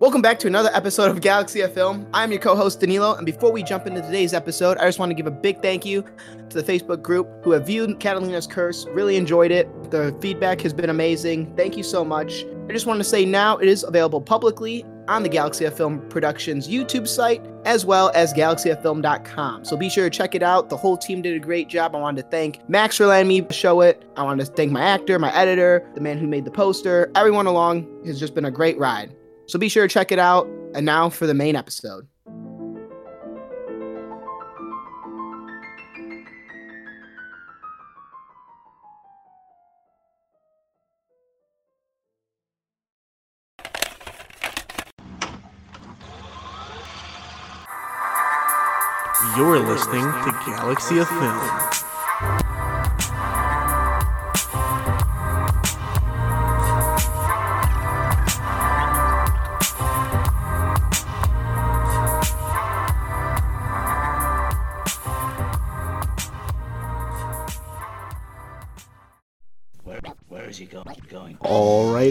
Welcome back to another episode of Galaxy of Film. I'm your co-host Danilo, and before we jump into today's episode, I just want to give a big thank you to the Facebook group who have viewed Catalina's Curse. Really enjoyed it. The feedback has been amazing. Thank you so much. I just want to say now it is available publicly on the Galaxy of Film Productions YouTube site as well as galaxyoffilm.com. So be sure to check it out. The whole team did a great job. I wanted to thank Max for letting me show it. I wanted to thank my actor, my editor, the man who made the poster. Everyone along has just been a great ride. So be sure to check it out. And now for the main episode. You're listening to Galaxy of Film.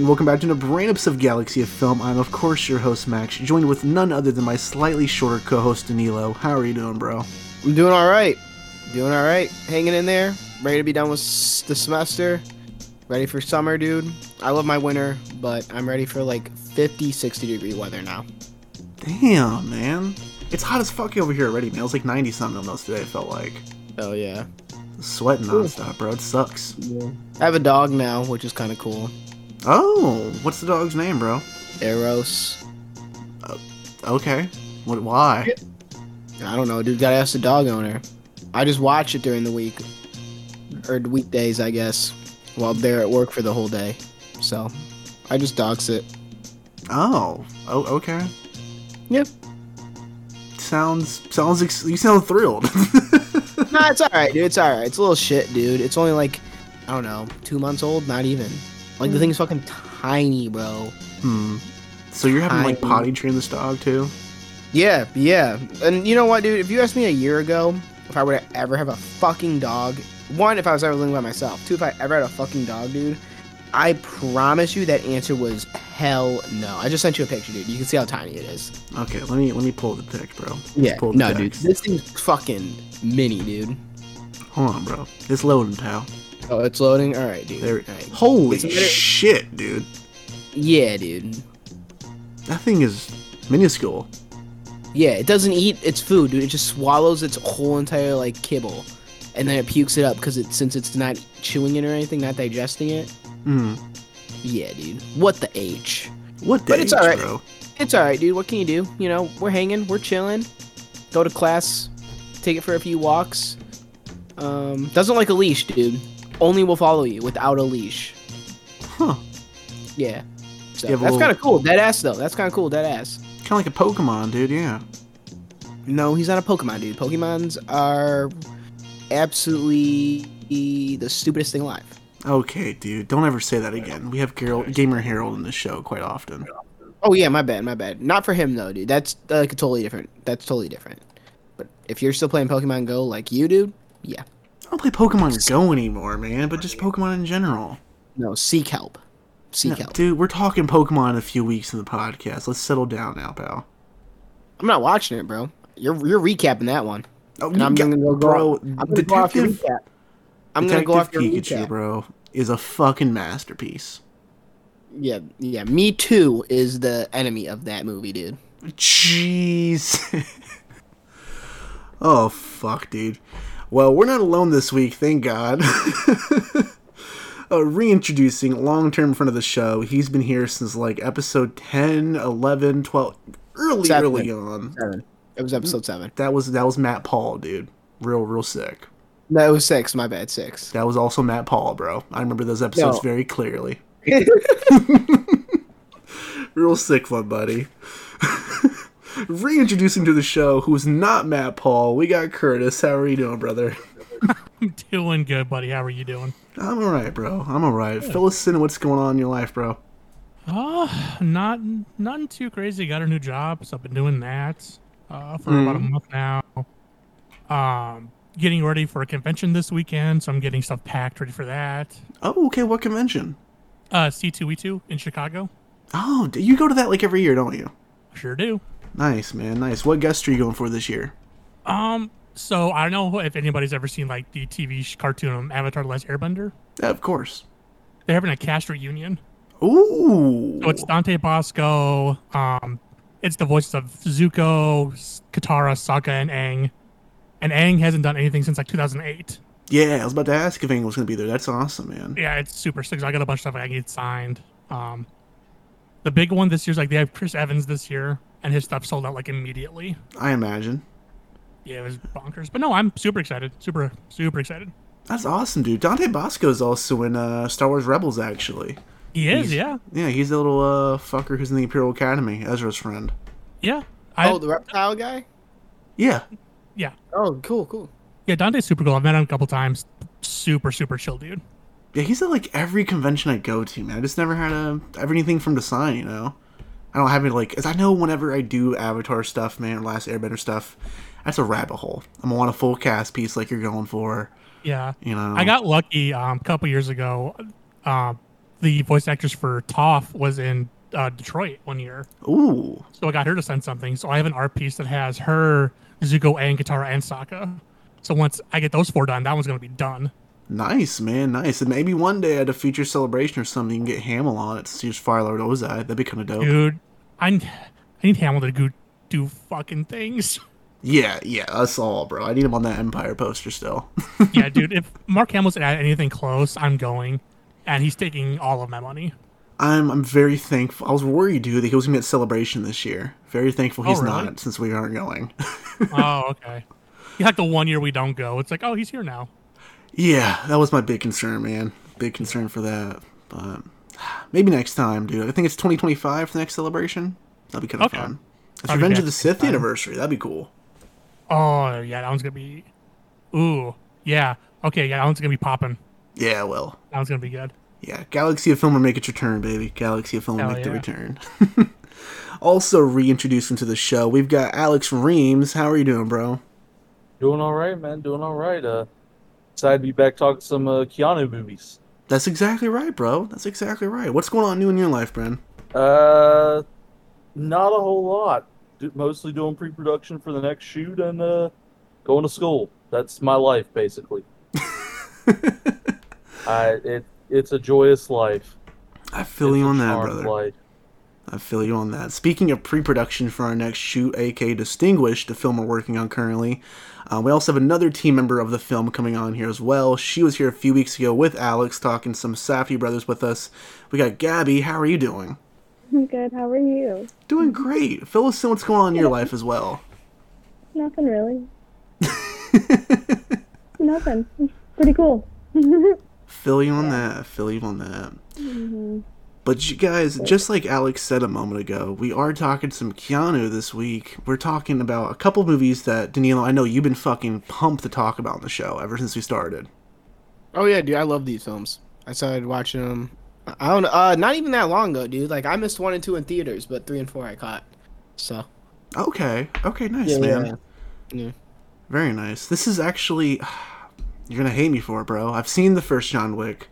Welcome back to the Brain-Ups of Galaxy of Film. I'm, of course, your host, Max, joined with none other than my slightly shorter co-host, Danilo. How are you doing, bro? I'm doing all right. Doing all right. Hanging in there. Ready to be done with the semester. Ready for summer, dude. I love my winter, but I'm ready for like 50, 60 degree weather now. Damn, man. It's hot as fuck over here already, man. It was like 90-something almost today, it felt like. Oh, yeah. Sweating nonstop, bro. It sucks. Yeah. I have a dog now, which is kind of cool. Oh, what's the dog's name, bro? Eros. Uh, okay. What? Why? I don't know, dude. Gotta ask the dog owner. I just watch it during the week. Or weekdays, I guess. While they're at work for the whole day. So, I just dog sit. Oh. Oh, okay. Yep. Sounds sounds ex- you sound thrilled. nah, it's alright, dude. It's alright. It's a little shit, dude. It's only like, I don't know, two months old? Not even. Like, the thing's fucking tiny, bro. hmm. So you're having like potty train this dog too? Yeah, yeah. And you know what, dude? If you asked me a year ago if I would ever have a fucking dog, one, if I was ever living by myself, two, if I ever had a fucking dog, dude, I promise you that answer was hell no. I just sent you a picture, dude. You can see how tiny it is. Okay, let me let me pull the pic, bro. Let's Yeah, pull the no, pic. dude. This thing's fucking mini, dude. Hold on, bro. It's loading, pal. Oh, it's loading. All right, dude. There. All right. Holy It's a better- shit, dude. Yeah, dude. That thing is minuscule. Yeah, it doesn't eat its food, dude. It just swallows its whole entire like kibble, and then it pukes it up because it since it's not chewing it or anything, not digesting it. Hmm. Yeah, dude. What the H? What the But it's alright. bro? It's all right, dude. What can you do? You know, we're hanging, we're chilling. Go to class, take it for a few walks. Um, doesn't like a leash, dude. Only will follow you without a leash. Huh. Yeah. So You have a that's little- kind of cool. Dead ass though. That's kind of cool. Dead ass. Kind of like a Pokemon, dude. Yeah. No, he's not a Pokemon, dude. Pokemons are absolutely the stupidest thing alive. Okay, dude. Don't ever say that again. We have Gamer Harold in the show quite often. Oh yeah, my bad, my bad. Not for him though, dude. That's like totally different. That's totally different. But if you're still playing Pokemon Go like you do, yeah. I don't play Pokemon Go anymore, man, but just Pokemon in general. No, seek help. Seek No, help. dude, we're talking Pokemon in a few weeks in the podcast. Let's settle down now, pal. I'm not watching it, bro. You're you're recapping that one. Oh, I'm gonna go, go I'm gonna go off your recap. I'm gonna go off your Pikachu, recap. bro, is a fucking masterpiece. Yeah, yeah. Me too is the enemy of that movie, dude. Jeez. oh fuck, dude. Well, we're not alone this week, thank God. uh, reintroducing long-term friend of the show. He's been here since like episode 10, 11, 12, early, Seven. early on. Seven. It was episode seven. That was that was Matt Paul, dude. Real, real sick. No, it was six. My bad, six. That was also Matt Paul, bro. I remember those episodes No. very clearly. Real sick one, buddy. Reintroducing to the show who's not Matt Paul, we got Curtis. How are you doing, brother? I'm doing good, buddy. How are you doing? I'm alright, bro. I'm alright. Fill us in what's going on in your life, bro. Uh, not nothing too crazy. Got a new job, so I've been doing that uh, for about a month now. Um, getting ready for a convention this weekend, so I'm getting stuff packed, ready for that. Oh, okay. What convention? Uh, C2E2 in Chicago. Oh, you go to that like every year, don't you? Sure do. Nice, man. Nice. What guest are you going for this year? Um, so I don't know if anybody's ever seen like the TV cartoon Avatar: The Last Airbender. Yeah, of course. They're having a cast reunion. Ooh. So it's Dante Basco. Um, it's the voices of Zuko, Katara, Sokka, and Aang. And Aang hasn't done anything since like 2008. yeah, I was about to ask if Aang was going to be there. That's awesome, man. Yeah, it's super sick. I got a bunch of stuff I get signed. Um, the big one this year's like they have Chris Evans this year, and his stuff sold out like immediately. I imagine. Yeah, it was bonkers. But no, I'm super excited. Super, super excited. That's awesome, dude. Dante Basco is also in uh, Star Wars Rebels, actually. He is, He's- yeah, Yeah, he's the little uh, fucker who's in the Imperial Academy, Ezra's friend. yeah. I, oh, the reptile guy. Yeah, yeah, Oh, cool, cool. yeah. Dante's super cool. I've met him a couple times. Super, super chill dude. yeah, he's at like every convention I go to, man. I just never had a ever anything from him to sign, you know. I don't have any like, cause I know whenever I do Avatar stuff, man, or Last Airbender stuff, that's a rabbit hole. I'm gonna want a full cast piece like you're going for, Yeah, you know. I got lucky um, a couple years ago. Um, the voice actress for Toph was in uh, Detroit one year, ooh, so I got her to send something. So I have an art piece that has her, Zuko, and Katara and Sokka. So once I get those four done, that one's gonna be done. Nice, man, nice. And maybe one day at a future celebration or something, you can get Hamill on it. So just Fire Lord Ozai. That'd be kind of dope. Dude, I I need Hamill to go do fucking things. Yeah, yeah, us all, bro. I need him on that Empire poster still. yeah, dude. If Mark Hamill's at anything close, I'm going, and he's taking all of my money. I'm I'm very thankful. I was worried, dude, that he was gonna be at Celebration this year. Very thankful oh, he's Oh, really? not, since we aren't going. oh, okay. Yeah, like the one year we don't go, it's like, oh, he's here now. Yeah, that was my big concern, man. Big concern for that. But maybe next time, dude. I think it's 2025 for the next celebration. That'd be kind of Okay. fun. It's Revenge of the next Sith time. anniversary. That'd be cool. Oh, yeah, that one's gonna be. Ooh, yeah. Okay, yeah, that one's gonna be popping. Yeah, well, That one's gonna be good. yeah. Galaxy of Film will make its return, baby. Galaxy of Film will Hell make the return. also, reintroducing to the show, we've got Alex Wreams. How are you doing, bro? Doing all right, man. Doing all right. Uh, excited to be back talking some uh, Keanu movies. That's exactly right, bro. That's exactly right. What's going on new in your life, Bren? Uh, not a whole lot. Do, mostly doing pre-production for the next shoot and uh, going to school. That's my life, basically. I it it's a joyous life. I feel It's you on that, brother. life. I feel you on that. Speaking of pre-production for our next shoot, aka Distinguished, the film we're working on currently, uh, we also have another team member of the film coming on here as well. She was here a few weeks ago with Alex, talking some Safdie Brothers with us. We got Gabi. How are you doing? I'm good. How are you? Doing great. Fill us in what's going on in your life as well. Nothing really. Nothing. It's pretty cool. Fill you on that. Fill you on that. But you guys, just like Alex said a moment ago, we are talking some Keanu this week. We're talking about a couple movies that Danilo, I know you've been fucking pumped to talk about in the show ever since we started. Oh yeah, dude, I love these films. I started watching them. I don't know, uh, not even that long ago, dude. Like I missed one and two in theaters, but three and four I caught. So Okay. Okay, nice, Yeah, man. yeah. Yeah. Very nice. This is actually you're gonna hate me for it, bro. I've seen the first John Wick,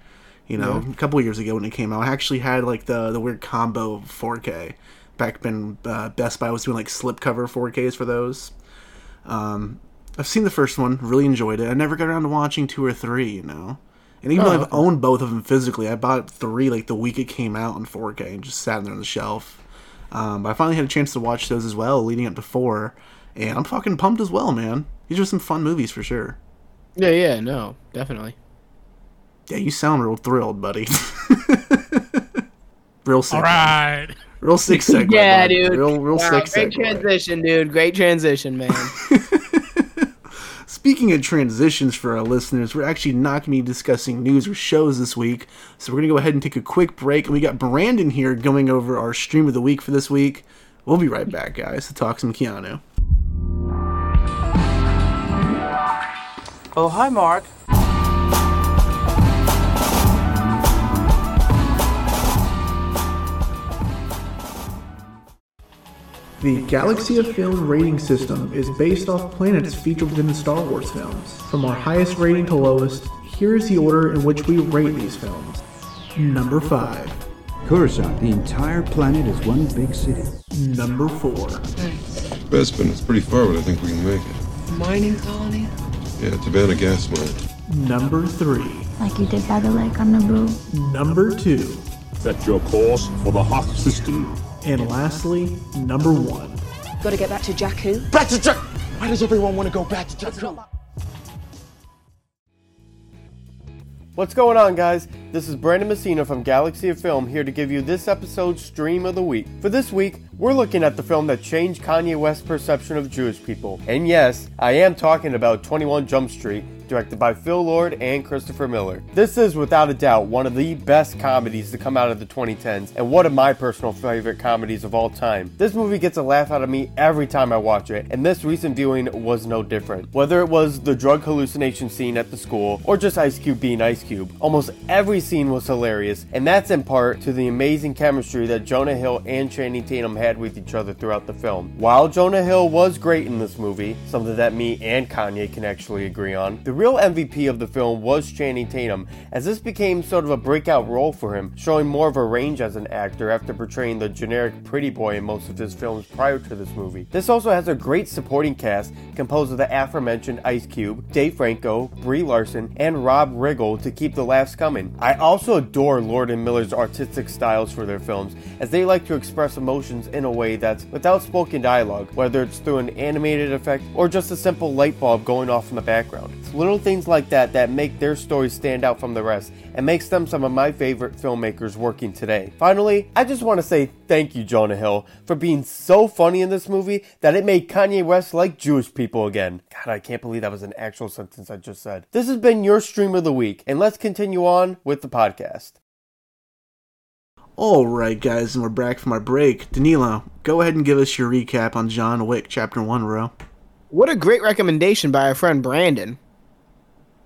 you know, a couple years ago when it came out. I actually had like the the weird combo of 4K. Back when uh, Best Buy was doing like slipcover 4Ks for those. Um, I've seen the first one, really enjoyed it. I never got around to watching two or three, you know. And even Oh, though I've owned both of them physically, I bought three like the week it came out in 4K and just sat there on the shelf. Um, but I finally had a chance to watch those as well, leading up to four, and I'm fucking pumped as well, man. These are some fun movies for sure. Yeah, yeah, no, definitely. Yeah, you sound real thrilled, buddy. real sick. All right. Real sick segue. yeah, bud. dude. Real, real Wow, sick great segue. transition, dude. Great transition, man. Speaking of transitions for our listeners, we're actually not going to be discussing news or shows this week, so we're going to go ahead and take a quick break. And we got Brandon here going over our stream of the week for this week. We'll be right back, guys, to talk some Keanu. Oh, hi, Mark. The Galaxy of Film rating system is based off planets featured within the Star Wars films. From our highest rating to lowest, here is the order in which we rate these films. Number 5 Coruscant, the entire planet is one big city. Number 4. Bespin, it's pretty far, but I think we can make it. Mining colony? Yeah, Tibanna gas mine. Number 3. Like you did by the lake on Naboo. Number 2. Set your course for the Hoth system. And lastly, number 1. Gotta get back to Jakku. Back to Jakku! Why does everyone want to go back to Jakku? What's going on, guys? This is Brandon Messina from Galaxy of Film here to give you this episode's stream of the week. For this week, we're looking at the film that changed Kanye West's perception of Jewish people. And yes, I am talking about 21 Jump Street, directed by Phil Lord and Christopher Miller. This is without a doubt one of the best comedies to come out of the 2010s and one of my personal favorite comedies of all time. This movie gets a laugh out of me every time I watch it, and this recent viewing was no different. Whether it was the drug hallucination scene at the school or just Ice Cube being Ice Cube, almost every scene was hilarious, and that's in part to the amazing chemistry that Jonah Hill and Channing Tatum had with each other throughout the film. While Jonah Hill was great in this movie, something that me and Kanye can actually agree on, the real MVP of the film was Channing Tatum, as this became sort of a breakout role for him, showing more of a range as an actor after portraying the generic pretty boy in most of his films prior to this movie. This also has a great supporting cast composed of the aforementioned Ice Cube, Dave Franco, Brie Larson, and Rob Riggle to keep the laughs coming. Also adore Lord and Miller's artistic styles for their films, as they like to express emotions in a way that's without spoken dialogue, whether it's through an animated effect or just a simple light bulb going off in the background. It's little things like that that make their stories stand out from the rest and makes them some of my favorite filmmakers working today. Finally, I just want to say thank you, Jonah Hill, for being so funny in this movie that it made Kanye West like Jewish people again. God, I can't believe that was an actual sentence I just said. This has been your stream of the week, and let's continue on with the podcast. Alright, guys, and we're back from our break. Danilo, go ahead and give us your recap on John Wick Chapter 1, bro. What a great recommendation by our friend Brandon.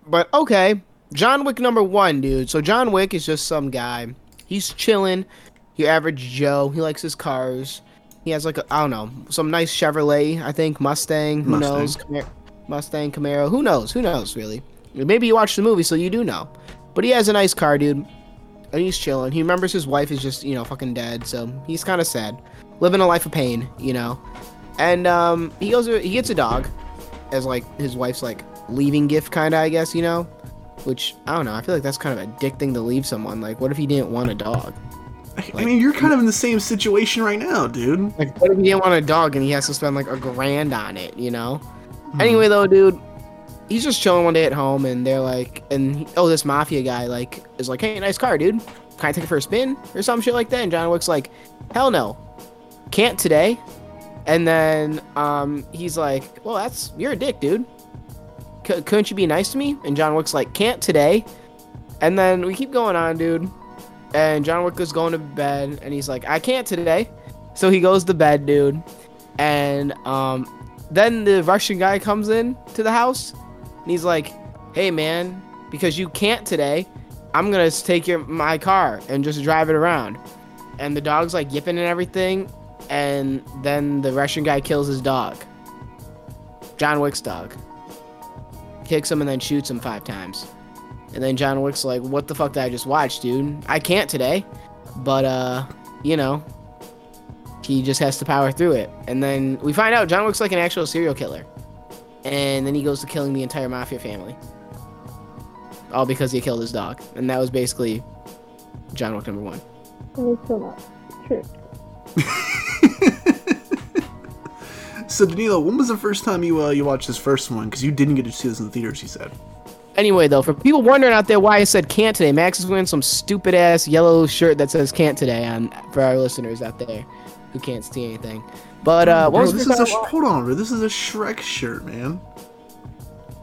But okay, John Wick number one, dude. So John Wick is just some guy. He's chilling. Your average Joe. He likes his cars. He has like a, I don't know, some nice Chevrolet. I think Mustang. Who Mustang. knows? Camaro, Mustang, Camaro. Who knows? Who knows? Really? Maybe you watched the movie, so you do know. But he has a nice car, dude. And he's chilling. He remembers his wife is just, you know, fucking dead. So he's kind of sad, living a life of pain, you know. And um, he goes, he gets a dog, as like his wife's like leaving gift, kind of, I guess, you know. Which I don't know. I feel like that's kind of a dick thing to leave someone. Like, what if he didn't want a dog? I mean, you're kind of in the same situation right now, dude. Like, what if he didn't want a dog and he has to spend like a grand on it? You know. Anyway, though, dude, he's just chilling one day at home, and they're like, and he- oh, this mafia guy like is like, hey, nice car, dude. Can I take it for a spin or some shit like that? And John Wick's like, hell no, can't today. And then um, he's like, well, that's you're a dick, dude. Couldn't you be nice to me? And John Wick's like, can't today. And then we keep going on, dude. And John Wick is going to bed, and he's like, I can't today. So he goes to bed, dude. And um, then the Russian guy comes in to the house, and he's like, Hey, man, because you can't today, I'm gonna take your my car and just drive it around. And the dog's like yipping and everything, and then the Russian guy kills his dog. John Wick's dog. Kicks him and then shoots him five times. And then John Wick's like, what the fuck did I just watch, dude? I can't today. But, uh, you know, he just has to power through it. And then we find out John Wick's like an actual serial killer. And then he goes to killing the entire mafia family. All because he killed his dog. And that was basically John Wick number one. That is so not true. So, Danilo, when was the first time you uh, you watched this first one? Because you didn't get to see this in the theaters, you said. Anyway, though, for people wondering out there why I said can't today, Max is wearing some stupid ass yellow shirt that says can't today on for our listeners out there who can't see anything. But uh, what Bro, was this is a hold on, bro. This is a Shrek shirt, man.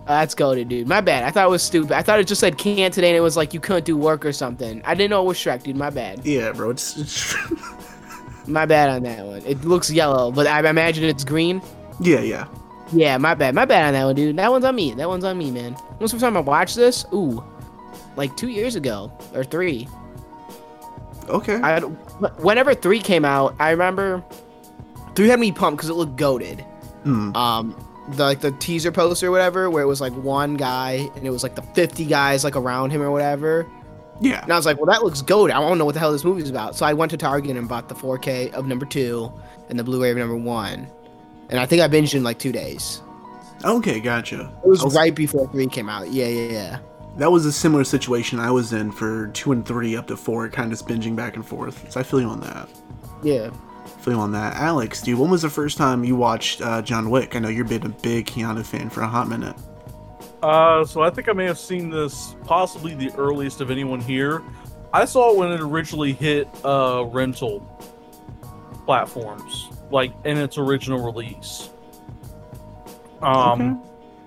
Uh, that's goaded, dude. My bad. I thought it was stupid. I thought it just said can't today, and it was like you couldn't do work or something. I didn't know it was Shrek, dude. My bad. Yeah, bro. It's, it's My bad on that one. It looks yellow, but I imagine it's green. yeah, yeah. Yeah, my bad. My bad on that one, dude. That one's on me. That one's on me, man. When was the first time I watched this? Ooh, like two years ago or three. Okay. I whenever three came out, I remember three had me pumped because it looked goaded. Hmm. Um, the like the teaser poster or whatever, where it was like one guy and it was like the fifty guys like around him or whatever. Yeah. And I was like, well, that looks gold. I don't know what the hell this movie's about. So I went to Target and bought the 4K of number two and the Blu-ray of number one. And I think I binged in like two days. Okay, gotcha. It was I right before three came out. Yeah, yeah, yeah. That was a similar situation I was in for two and three up to four, kind of binging back and forth. So I feel you on that. Yeah. I Feel you on that. Alex, dude, when was the first time you watched uh, John Wick? I know you've been a big Keanu fan for a hot minute. Uh, so I think I may have seen this possibly the earliest of anyone here. I saw it when it originally hit uh, rental platforms, like in its original release. Um,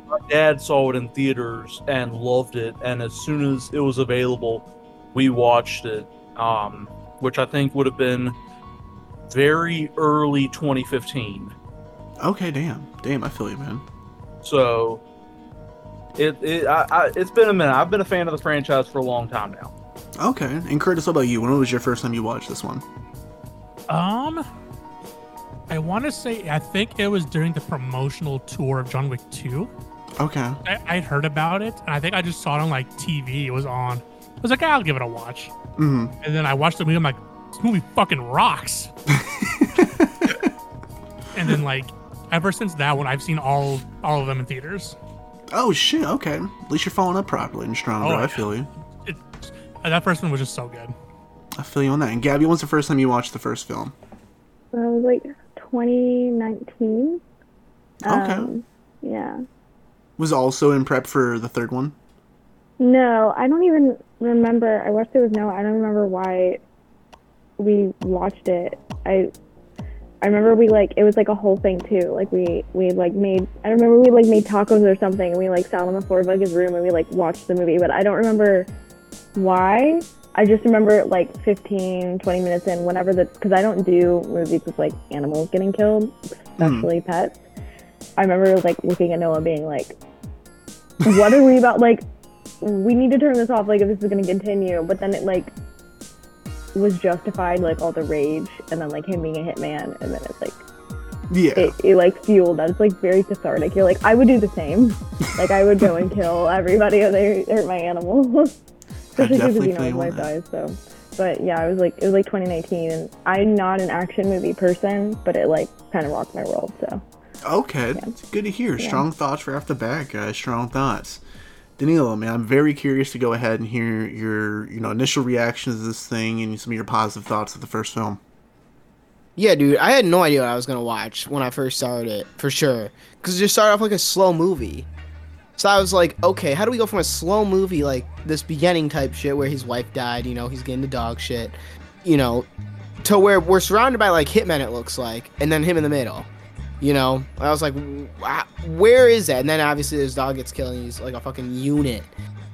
my dad saw it in theaters and loved it, and as soon as it was available, we watched it. Um, which I think would have been very early 2015. Okay, damn, damn, I feel you, man. So it, it I, I, it's been a minute. I've been a fan of the franchise for a long time now. Okay, and Curtis, what about you? When was your first time you watched this one? Um, I want to say I think it was during the promotional tour of John Wick 2. Okay. I, I'd heard about it, and I think I just saw it on like TV. It was on. I was like, I'll give it a watch. hmm And then I watched the movie. I'm like, this movie fucking rocks. and then like, ever since that one, I've seen all all of them in theaters. Oh shit. Okay. At least you're following up properly and strong, bro. Oh, I feel you. It, that first one was just so good. I feel you on that. And Gabi, when's the first time you watched the first film? It was like 2019. Okay. Um, yeah. Was also in prep for the third one. No, I don't even remember. I watched it with no. I don't remember why we watched it. I I remember we like it was like a whole thing too. Like we we like made. I remember we like made tacos or something, and we like sat on the floor of like his room and we like watched the movie. But I don't remember why. I just remember like 15, 20 minutes in, whenever the because I don't do movies with like animals getting killed, especially hmm. pets. I remember like looking at Noah being like, "What are we about? Like, we need to turn this off. Like, if this is going to continue." But then it like was justified, like all the rage, and then like him being a hitman, and then it's like Yeah. it, it like fueled that. It's like very cathartic. You're like, I would do the same. like I would go and kill everybody if they hurt my animal. Especially because you know his wife dies. So, but yeah, it was like it was like 2019, and I'm not an action movie person, but it like kind of rocked my world. So Okay, it's good to hear. Yeah. Strong thoughts for after back, guys. Strong thoughts. Danilo, man, I'm very curious to go ahead and hear your, you know, initial reactions to this thing and some of your positive thoughts of the first film. Yeah, dude, I had no idea what I was gonna watch when I first started it, for sure. Because it just started off like a slow movie. So I was like, okay, how do we go from a slow movie, like this beginning type shit where his wife died, you know, he's getting the dog shit, you know, to where we're surrounded by like hitmen, it looks like, and then him in the middle. You know, I was like, where is that? And then obviously his dog gets killed and he's like a fucking unit.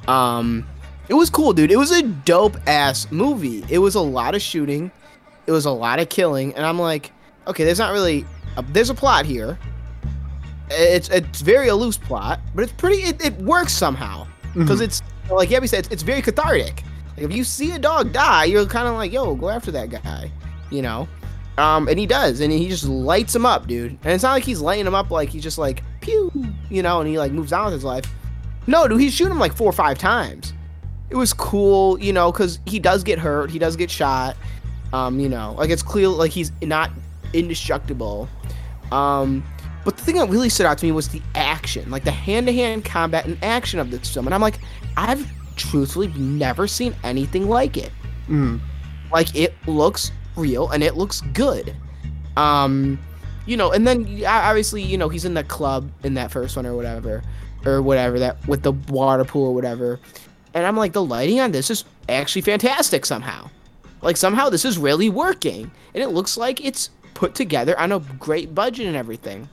Um, it was cool, dude. It was a dope ass movie. It was a lot of shooting. It was a lot of killing, and I'm like, okay, there's not really, a, there's a plot here. It's it's very a loose plot, but it's pretty. It, it works somehow because Mhm. it's like Gabi said, it's, it's very cathartic. Like if you see a dog die, you're kind of like, yo, go after that guy, you know. Um, and he does, and he just lights him up, dude. And it's not like he's lighting him up like he's just like pew, you know, and he like moves on with his life. No, dude, he's shooting him like four or five times. It was cool, you know, because he does get hurt, he does get shot. Um, you know, like it's clear like he's not indestructible. Um, but the thing that really stood out to me was the action, like the hand-to-hand combat and action of this film. And I'm like, I've truthfully never seen anything like it. Mm. Like it looks real and it looks good. Um, you know, and then obviously, you know, he's in the club in that first one or whatever, or whatever that with the water pool or whatever. And I'm like, the lighting on this is actually fantastic somehow. Like somehow this is really working, and it looks like it's put together on a great budget and everything.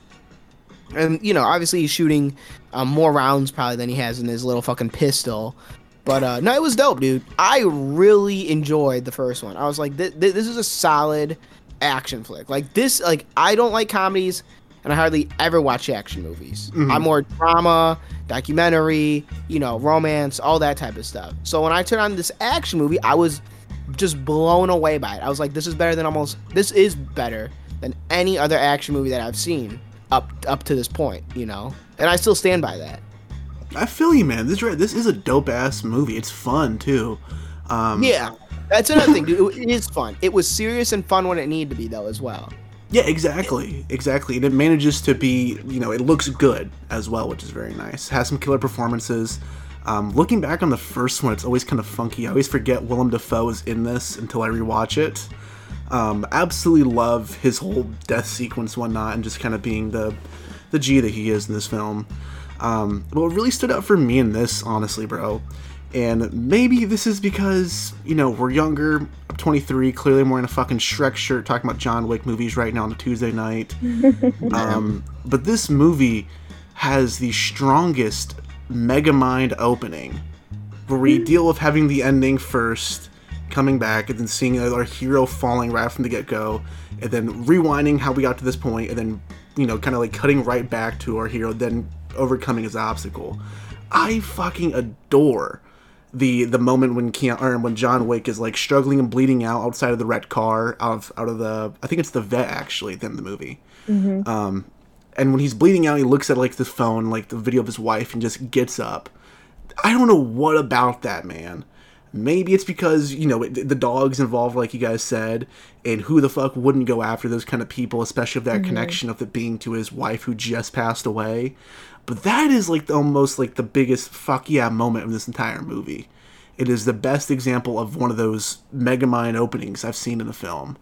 And you know, obviously he's shooting um, more rounds probably than he has in his little fucking pistol. But uh, no, it was dope, dude. I really enjoyed the first one. I was like, th- th- this is a solid action flick. Like this, like I don't like comedies, and I hardly ever watch action movies. Mhm. I'm more drama, documentary, you know, romance, all that type of stuff. So when I turned on this action movie, I was just blown away by it. I was like, this is better than almost. This is better than any other action movie that I've seen up up to this point. You know, and I still stand by that. I feel you, man. This this is a dope ass movie. It's fun too. Um, Yeah, that's another thing, dude. It is fun. It was serious and fun when it needed to be, though, as well. Yeah, exactly, exactly, and it manages to be, you know, it looks good as well, which is very nice. Has some killer performances. Um, looking back on the first one, it's always kind of funky. I always forget Willem Dafoe is in this until I rewatch it. Um, absolutely love his whole death sequence, whatnot, and just kind of being the the G that he is in this film. Um, what really stood out for me in this, honestly, bro, and maybe this is because you know we're younger. I'm 23. Clearly, I'm wearing a fucking Shrek shirt, talking about John Wick movies right now on a Tuesday night. um, but this movie has the strongest Megamind opening, where we deal with having the ending first, coming back, and then seeing our hero falling right from the get go, and then rewinding how we got to this point, and then you know, kind of like cutting right back to our hero, then overcoming his obstacle. I fucking adore the the moment when Keanu, or when John Wick is like struggling and bleeding out outside of the red car, out of out of the I think it's the vet actually, then the movie. Mhm. Um, and when he's bleeding out, he looks at like the phone, like the video of his wife, and just gets up. I don't know what about that man. Maybe it's because you know it, the dogs involved, like you guys said, and who the fuck wouldn't go after those kind of people, especially with that Mhm. connection of it being to his wife who just passed away. But that is like the, almost like the biggest fuck yeah moment of this entire movie. It is the best example of one of those Megamind openings I've seen in a film.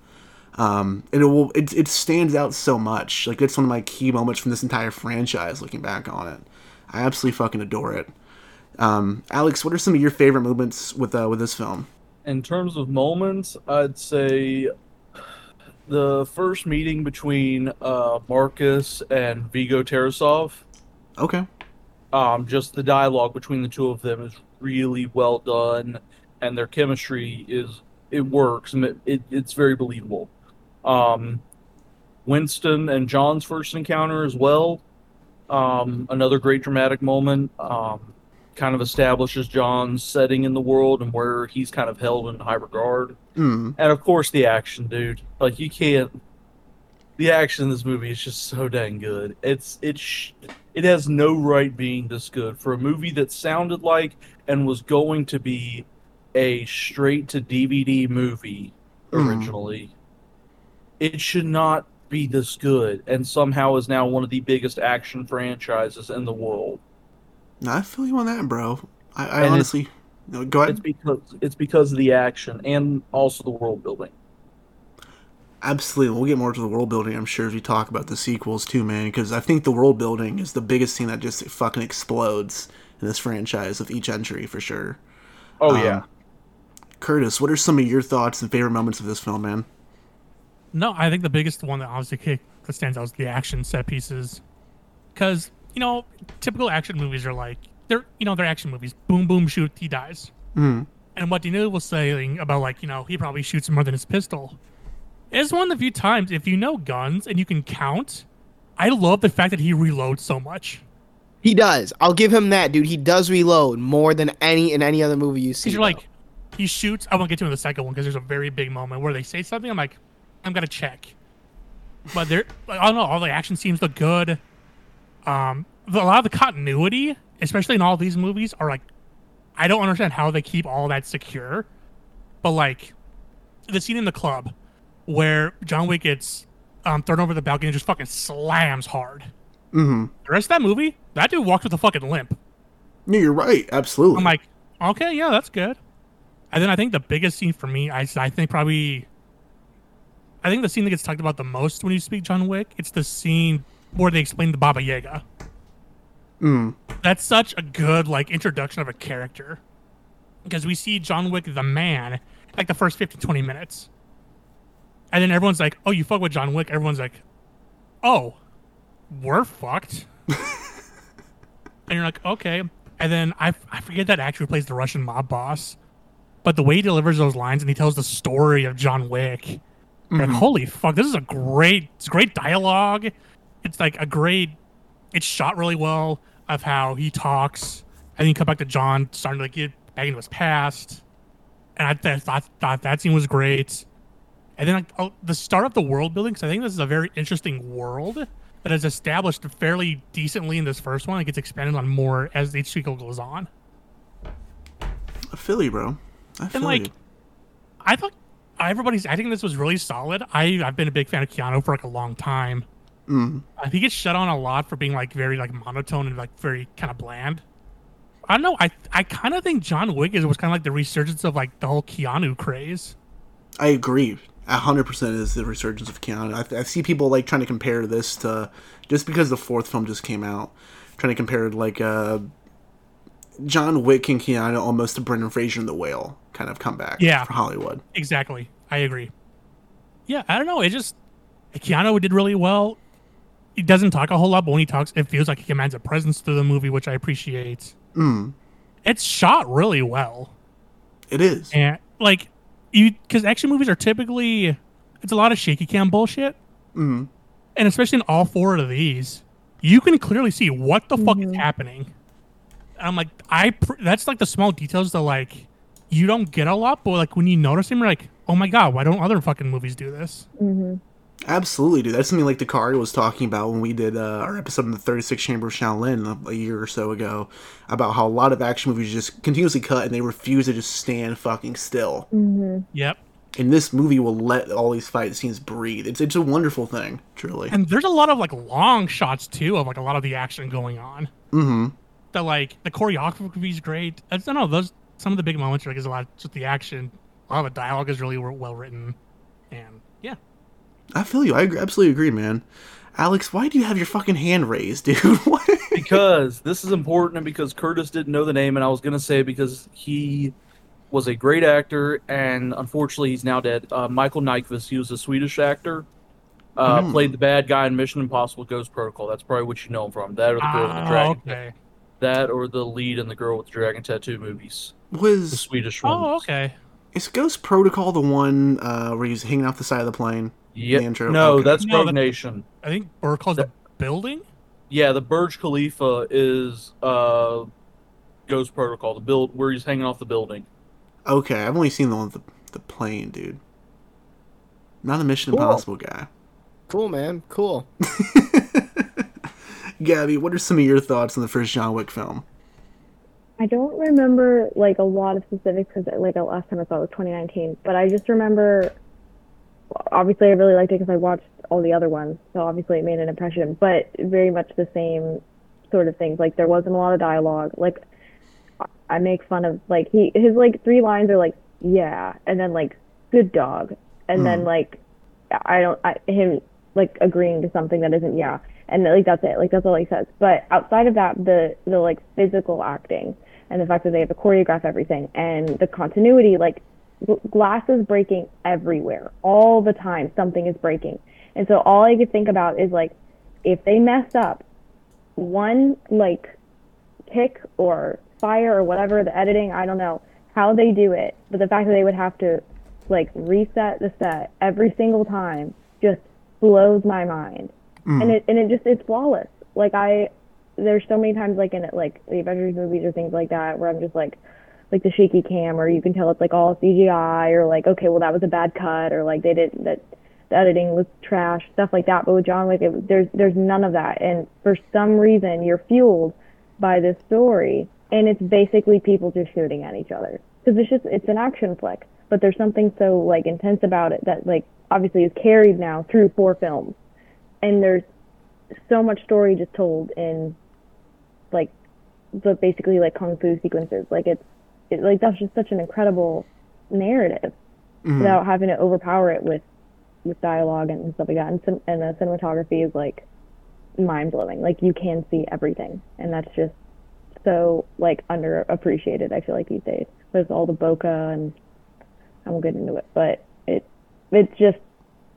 Um, and it will it, it stands out so much. Like it's one of my key moments from this entire franchise. Looking back on it, I absolutely fucking adore it. Um, Alex, what are some of your favorite moments with uh, with this film? In terms of moments, I'd say the first meeting between uh, Marcus and Viggo Tarasov. Okay. Um, just the dialogue between the two of them is really well done, and their chemistry is it works and it, it, it's very believable. Um, Winston and John's first encounter as well. Um, another great dramatic moment. Um, kind of establishes John's setting in the world and where he's kind of held in high regard. Mm. And of course, the action, dude. Like you can't. The action in this movie is just so dang good. It's it's it has no right being this good for a movie that sounded like and was going to be a straight to DVD movie Mm. originally. It should not be this good, and somehow is now one of the biggest action franchises in the world. I feel you on that, bro. I, I honestly no, go ahead. It's because it's because of the action and also the world building. Absolutely, we'll get more to the world building. I'm sure as we talk about the sequels too, man. Because I think the world building is the biggest thing that just fucking explodes in this franchise of each entry for sure. Oh Um, yeah. Curtis, what are some of your thoughts and favorite moments of this film, man? No, I think the biggest one that obviously kick, that stands out is the action set pieces, because you know typical action movies are like they're you know they're action movies. Boom, boom, shoot, he dies. Mm. And what Daniel was saying about like you know he probably shoots more than his pistol is one of the few times if you know guns and you can count. I love the fact that he reloads so much. He does. I'll give him that, dude. He does reload more than any in any other movie you see. You're like, he shoots. I won't get to in the second one because there's a very big moment where they say something. I'm like, I'm gonna check. But there, I don't know. All the action scenes look good. Um, the, a lot of the continuity, especially in all these movies, are like, I don't understand how they keep all that secure. But like, the scene in the club where John Wick gets um, thrown over the balcony and just fucking slams hard. Mm-hmm. The rest of that movie, that dude walks with a fucking limp. No, you're right. Absolutely. I'm like, okay, yeah, that's good. And then I think the biggest scene for me, I, I think probably, I think the scene that gets talked about the most when you speak John Wick, it's the scene where they explain the Baba Yaga. Mm. That's such a good like introduction of a character, because we see John Wick the man like the first 15, 20 minutes, and then everyone's like, "Oh, you fuck with John Wick." Everyone's like, "Oh, we're fucked." and you're like, "Okay." And then I, I forget that actor who plays the Russian mob boss, but the way he delivers those lines and he tells the story of John Wick, you're like, mm-hmm. holy fuck, this is a great, it's great dialogue. It's like a great, it's shot really well of how he talks, and then you come back to John starting to like get back into his past, and I th- thought thought that scene was great. And then like oh, the start of the world building, because I think this is a very interesting world that is established fairly decently in this first one. It gets expanded on more as each sequel goes on. Philly, bro. I feel and like, you. I thought everybody's. I think this was really solid. I I've been a big fan of Keanu for like a long time. Mm. Uh, he gets shut on a lot for being like very like monotone and like very kind of bland. I don't know. I I kind of think John Wick is was kind of like the resurgence of like the whole Keanu craze. I agree. A hundred percent is the resurgence of Keanu. I, I see people like trying to compare this to just because the fourth film just came out, trying to compare like uh, John Wick and Keanu almost to Brendan Fraser and the Whale kind of comeback. Yeah. for Hollywood. Exactly. I agree. Yeah, I don't know. It just Keanu did really well. He doesn't talk a whole lot, but when he talks, it feels like he commands a presence through the movie, which I appreciate. Mm. It's shot really well. It is. And like you because action movies are typically it's a lot of shaky cam bullshit. Mm. And especially in all four of these, you can clearly see what the fuck is happening. I'm like, I pr- that's like the small details that like you don't get a lot, but like when you notice them, you're like, oh my god, why don't other fucking movies do this? Mm-hmm. Absolutely, dude. That's something like Dakari was talking about when we did uh, our episode in the 36 Chamber of Shaolin a, a year or so ago about how a lot of action movies just continuously cut and they refuse to just stand fucking still. Mm-hmm. Yep. And this movie will let all these fight scenes breathe. It's it's a wonderful thing, truly. And there's a lot of like long shots too of like a lot of the action going on. Mm-hmm. That like the choreography is great. I don't know those some of the big moments are like is a lot just the action. A lot of the dialogue is really well written, and yeah. I feel you. I absolutely agree, man. Alex, why do you have your fucking hand raised, dude? Because this is important and because Curtis didn't know the name, and I was gonna say because he was a great actor, and unfortunately he's now dead. Uh, Michael Nyqvist, he was a Swedish actor, uh, Mm. played the bad guy in Mission Impossible: Ghost Protocol. That's probably what you know him from. That or the girl with the Ah, dragon. okay. That or the lead in the girl with the dragon tattoo movies. The Was Swedish one. Oh, okay. is Ghost Protocol the one uh, where he's hanging off the side of the plane? Yep. The intro? No, Okay. that's No, Rogue that- Nation. I think or calls the building. Yeah, the Burj Khalifa is uh, Ghost Protocol, the build where he's hanging off the building. Okay, I've only seen the one with the, the plane, dude. Not a Mission Cool. Impossible guy. Cool, man. Cool. Gabi, what are some of your thoughts on the first John Wick film? I don't remember like a lot of specifics because like the last time I saw it was 2019, but I just remember. Obviously, I really liked it because I watched all the other ones, so obviously it made an impression. But very much the same sort of things. Like there wasn't a lot of dialogue. Like I make fun of like he his like three lines are like yeah, and then like good dog, and then Mm. like I don't I, him like agreeing to something that isn't yeah, and like that's it. Like that's all he says. But outside of that, the the like physical acting and the fact that they have to choreograph everything and the continuity, like glass is breaking everywhere all the time. Something is breaking, and so all I could think about is like if they mess up one like kick or fire or whatever the editing i don't know how they do it but the fact that they would have to like reset the set every single time just blows my mind Mm. and it and it just it's flawless like i there's so many times like in it like the avengers movies or things like that where i'm just like like the shaky cam or you can tell it's like all cgi or like okay well that was a bad cut or like they didn't that the editing was trash stuff like that. But with john wick it, there's there's none of that. And for some reason you're fueled by this story and it's basically people just shooting at each other. Because it's just it's an action flick but there's something so like intense about it that like obviously is carried now through four films. And there's so much story just told in like the basically like kung fu sequences. Like it's it, like that's just such an incredible narrative Mhm. without having to overpower it with with dialogue and stuff like that. And, and the cinematography is like mind blowing like you can see everything. And that's just so like underappreciated i feel like these days. With all the bokeh and i won't get into it. But it it's just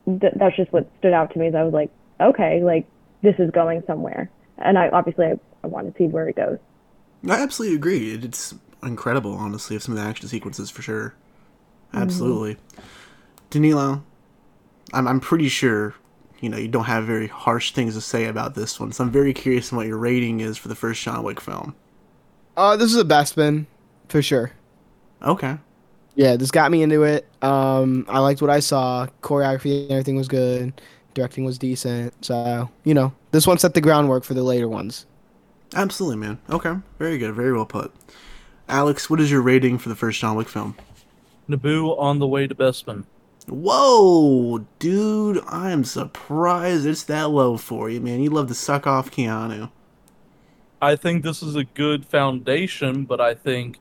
th- that's just what stood out to me is i was like okay like this is going somewhere. And i obviously i, I want to see where it goes. I absolutely agree. It's incredible, honestly, of some of the action sequences for sure. Absolutely. Danilo, I'm I'm pretty sure you know you don't have very harsh things to say about this one, so I'm very curious on what your rating is for the first John Wick film. Uh, this is a Bespin for sure. Okay. Yeah, this got me into it. Um, I liked what I saw. Choreography and everything was good. Directing was decent. So you know, this one set the groundwork for the later ones. Absolutely, man. Okay. Very good. Very well put. Alex, what is your rating for the first John Wick film? Naboo on the way to Bespin. Whoa, dude! I am surprised it's that low for you, man. You love to suck off Keanu. I think this is a good foundation, but I think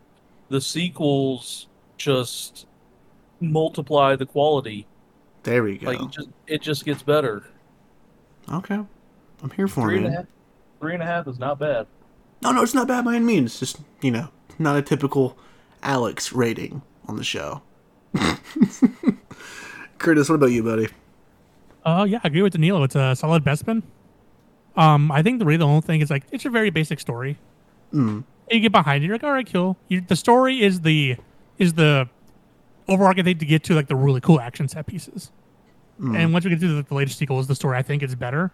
the sequels just multiply the quality. There we go. Like it just, it just gets better. Okay, I'm here for Three it. and half. Three and a half is not bad. No, no, it's not bad by any means. Just you know, not a typical Alex rating on the show. Curtis, what about you, buddy? Uh, yeah, I agree with Danilo. It's a solid Bespin. Um, I think the really the only thing is like it's a very basic story. Mm. You get behind it, you're like, all right, cool. You, the story is the is the overarching thing to get to like the really cool action set pieces. Mm. And once we get to the, the latest sequels, the story I think is better.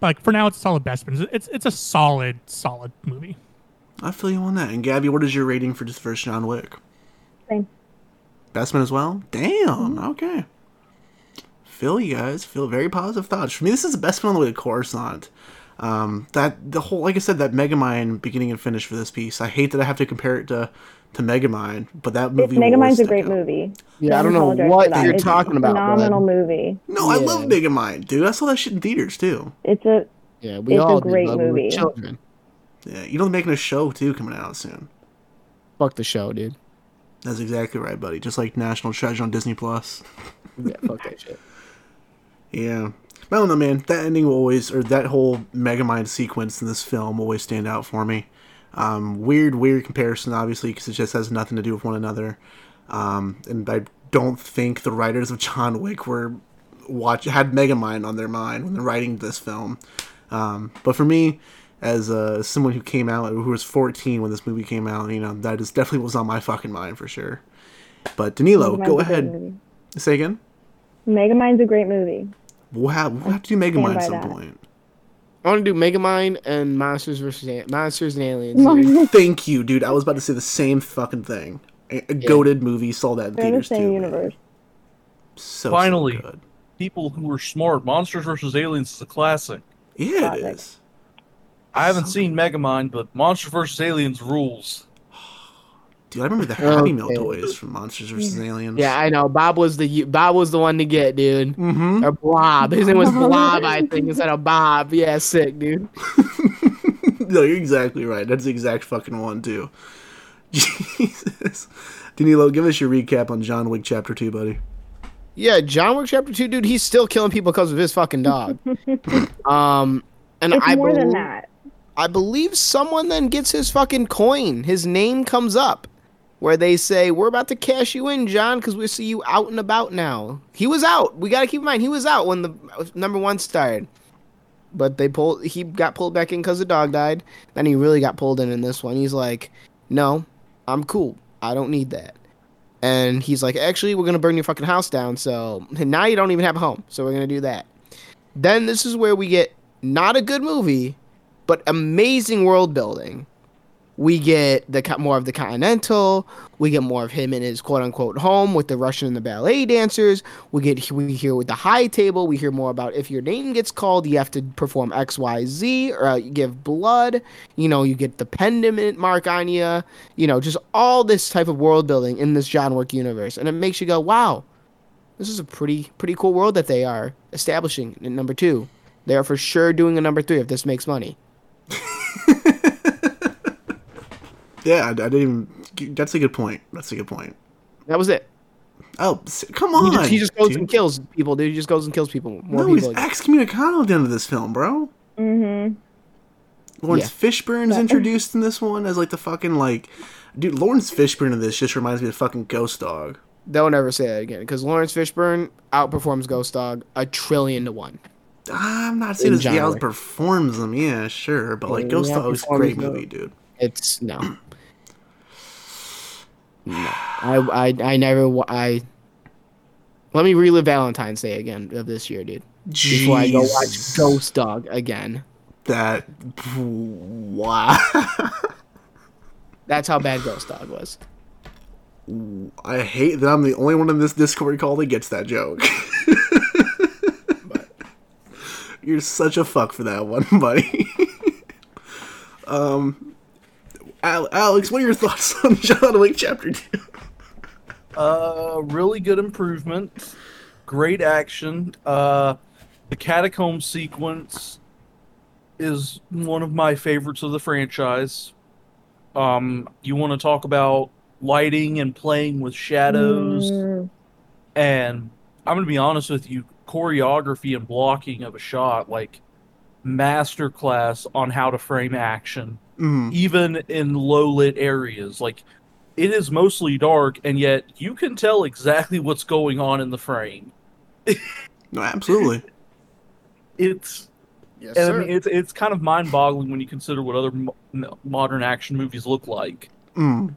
But like for now, it's a solid Bespin. It's it's a solid solid movie. I feel you on that. And Gabi, what is your rating for just first John Wick? Same. Bespin as well? Damn. Okay. Feel you guys. Feel very positive thoughts. For me, this is the best one on the way to Coruscant. Um, that the whole, like I said, that Megamind beginning and finish for this piece. I hate that I have to compare it to to Megamind, but that movie. will Megamind's a great out. movie. Yeah, I don't know what you're It's talking a about, Phenomenal bud. movie. No, I love Megamind, dude. I saw that shit in theaters too. It's a Yeah, we It's a all did, great bud. We were movie. Children. Yeah, you know they're making a show too coming out soon. Fuck the show, dude. That's exactly right, buddy. Just like National Treasure on Disney Plus. Yeah, fuck that shit. Yeah. I don't know, man. That ending will always, or that whole Megamind sequence in this film will always stand out for me. Um, weird, weird comparison, obviously, because it just has nothing to do with one another. Um, and I don't think the writers of John Wick were watch had Megamind on their mind when they're writing this film. Um, but for me, as uh, someone who came out, who was 14 when this movie came out, you know, that is definitely was on my fucking mind for sure. But Danilo, Megamind's go ahead. Say again. Megamind's a great movie. We'll have, we'll have to do Megamind at some that. point. I want to do Megamind and Monsters versus A- Monsters and Aliens. Thank you, dude. I was about to say the same fucking thing. A, a goaded movie. Saw that in They're in the theaters same too. universe. So Finally, so good. people who were smart. Monsters vs. Aliens is a classic. Yeah, it is. I haven't seen Megamind, but Monsters vs. Aliens rules. Dude, I remember the Happy Meal toys from Monsters vs. Aliens. Yeah, I know. Bob was the Bob was the one to get, dude. Mm-hmm. Or Blob. His name was Blob, I think, instead of Bob. Yeah, sick, dude. no, you're exactly right. That's the exact fucking one too. Jesus. Danilo, give us your recap on John Wick Chapter Two, buddy. Yeah, John Wick Chapter Two, dude. He's still killing people because of his fucking dog. um, and It's I more than that. I believe someone then gets his fucking coin. His name comes up, where they say, "We're about to cash you in, John, because we see you out and about now." He was out. We gotta keep in mind he was out when the number one started, but they pulled. He got pulled back in because the dog died. Then he really got pulled in in this one. He's like, "No, I'm cool. I don't need that." And he's like, "Actually, we're gonna burn your fucking house down. So now you don't even have a home. So we're gonna do that." Then this is where we get not a good movie, but amazing world building. We get the more of the Continental. We get more of him in his quote unquote home with the Russian and the ballet dancers. We get we hear with the high table. We hear more about if your name gets called, you have to perform X, Y, Z, or uh, you give blood. You know, you get the pendant mark on you. You know, just all this type of world building in this John Wick universe, and it makes you go, "Wow, this is a pretty pretty cool world that they are establishing." In number two, they are for sure doing a number three if this makes money. Yeah, I, I didn't even. That's a good point. That's a good point. That was it. Oh, come He on! just, he just goes dude. and kills people, dude. He just goes and kills people. More No, he's people. excommunicado at the end of this film, bro. Mm-hmm. Laurence Yeah. Fishburne's introduced in this one as like the fucking like, dude. Laurence Fishburne in this just reminds me of fucking Ghost Dog. Don't ever say that again, because Laurence Fishburne outperforms Ghost Dog a trillion to one. I'm not saying In this he John Wick. outperforms them, yeah, sure, but like Yeah, Ghost Dog is a great them. movie, dude. It's no, no. I, I, I never. I let me relive Valentine's Day again of this year, dude. Before I go watch Ghost Dog again. That wow. That's how bad Ghost Dog was. I hate that I'm the only one in this Discord call that gets that joke. You're such a fuck for that one, buddy. um, Alex, what are your thoughts on John Wick Chapter Two? Uh, really good improvement. Great action. Uh, the catacomb sequence is one of my favorites of the franchise. Um, you want to talk about lighting and playing with shadows, Mm, and I'm gonna be honest with you, choreography and blocking of a shot, like masterclass on how to frame action, Mhm. even in low lit areas. Like it is mostly dark, and yet you can tell exactly what's going on in the frame. No, absolutely. It's Yes, and sir. I mean it's it's kind of mind boggling when you consider what other mo- mo- modern action movies look like. Mm.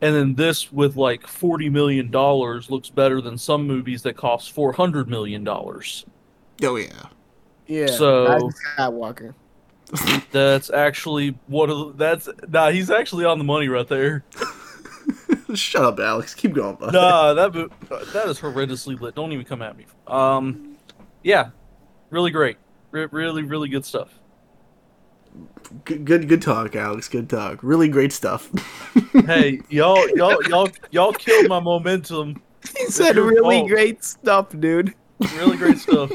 And then this with like forty million dollars looks better than some movies that cost four hundred million dollars. Oh yeah. yeah. so- Rise of Skywalker. That's actually one of the, that's nah. He's actually on the money right there. Shut up, Alex. Keep going, bud. Nah, that that is horrendously lit. Don't even come at me. Um, yeah, really great. Re- really, really good stuff. Good, good, good talk, Alex. Good talk. Really great stuff. Hey, y'all, y'all, y'all, y'all killed my momentum. He said really fault. great stuff, dude. Really great stuff.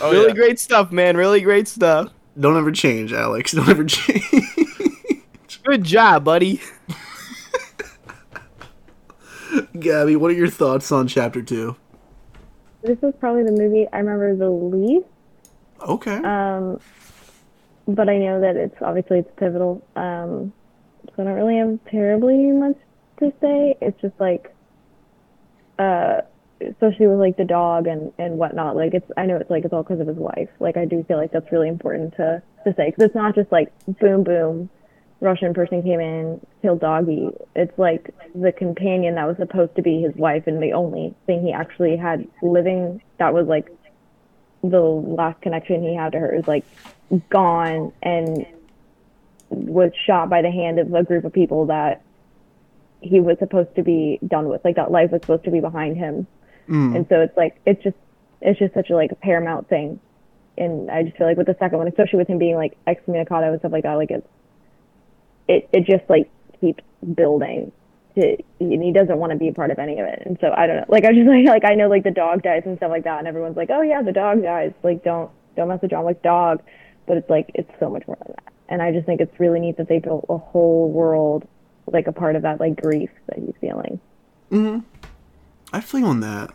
Oh, really yeah. great stuff, man. Really great stuff. Don't ever change, Alex. Don't ever change. Good job, buddy. Gabi, what are your thoughts on chapter two? this is probably the movie I remember the least. Okay. Um, but I know that it's obviously it's pivotal. Um, so I don't really have terribly much to say. It's just like, uh, especially with like the dog and and whatnot. Like it's I know it's like it's all because of his wife. Like I do feel like that's really important to to say because it's not just like boom boom, Russian person came in killed doggy. It's like the companion that was supposed to be his wife and the only thing he actually had living that was like the last connection he had to her is like gone and was shot by the hand of a group of people that he was supposed to be done with like that life was supposed to be behind him. Mm. and so it's like it's just it's just such a like a paramount thing. And i just feel like with the second one especially with him being like excommunicado and stuff like that like it's it it just like keeps building to and he doesn't want to be a part of any of it. And so i don't know like i was just like like i know like the dog dies and stuff like that and everyone's like oh yeah the dog dies. Like don't don't mess with john wick's dog but it's like it's so much more than that and i just think it's really neat that they built a whole world like a part of that like grief that he's feeling hmm I feel on that.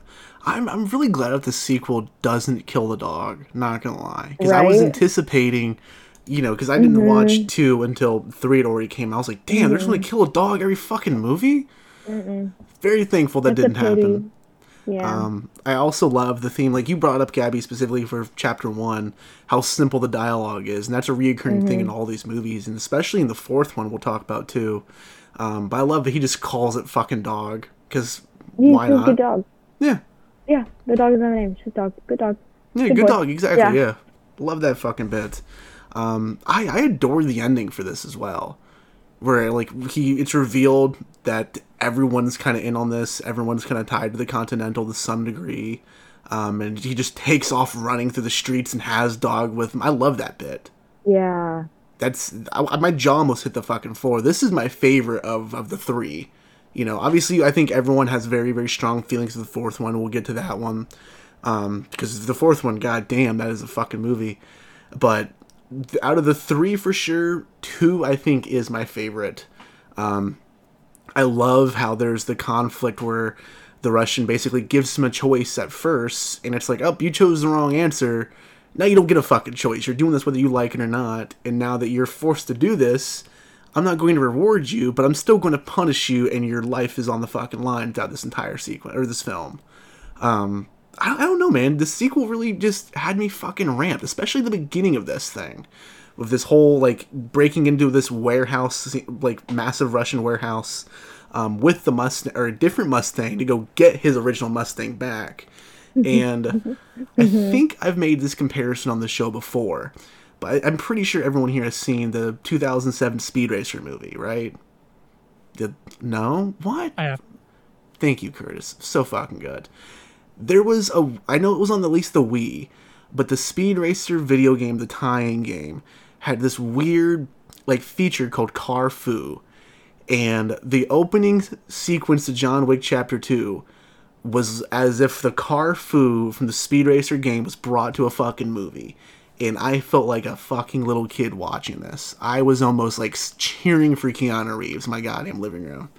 I'm I'm really glad that the sequel doesn't kill the dog. Not gonna lie, because I was anticipating, you know, because I didn't Mhm. watch two until three had already came. out. I was like, damn, they're just gonna Mhm. kill a dog every fucking movie. Mm-mm. Very thankful that didn't happen. Yeah Um, I also love the theme, like you brought up, Gabi, specifically for chapter one, how simple the dialogue is, and that's a reoccurring thing in all these movies, and especially in the fourth one, we'll talk about too. Um, but I love that he just calls it fucking dog, because why not? good dog. Yeah. Yeah, the dog is my name. She's dog. Good dog. Yeah, good, boy. dog, exactly. Yeah. love that fucking bit. Um, I I adore the ending for this as well, where like he it's revealed that everyone's kind of in on this. Everyone's kind of tied to the Continental to some degree, um, and he just takes off running through the streets and has dog with him. I love that bit. Yeah. That's I, my jaw almost hit the fucking floor. This is my favorite of of the three. You know, obviously, I think everyone has very very strong feelings of the fourth one. We'll get to that one um, because the fourth one, god damn, that is a fucking movie. But out of the three, for sure, two I think is my favorite. Um, I love how there's the conflict where the Russian basically gives him a choice at first, and it's like, oh, you chose the wrong answer. Now you don't get a fucking choice. You're doing this whether you like it or not. And now that you're forced to do this, I'm not going to reward you, but I'm still going to punish you, and your life is on the fucking line throughout this entire sequence or this film. Um, I, I don't know, man. The sequel really just had me fucking ramped, especially the beginning of this thing, with this whole like breaking into this warehouse, like massive Russian warehouse, um, with the Mustang or a different Mustang to go get his original Mustang back. And I think I've made this comparison on the show before, but I- I'm pretty sure everyone here has seen the 2007 Speed Racer movie, right? Did, no? What? I have. Thank you, Curtis. So fucking good. There was a. I know it was on at least the Wii, but the Speed Racer video game, the tie-in game, had this weird like feature called Car Fu, And the opening sequence to John Wick Chapter 2 was as if the Car Fu from the Speed Racer game was brought to a fucking movie. And I felt like a fucking little kid watching this. I was almost like cheering for Keanu Reeves my goddamn living room.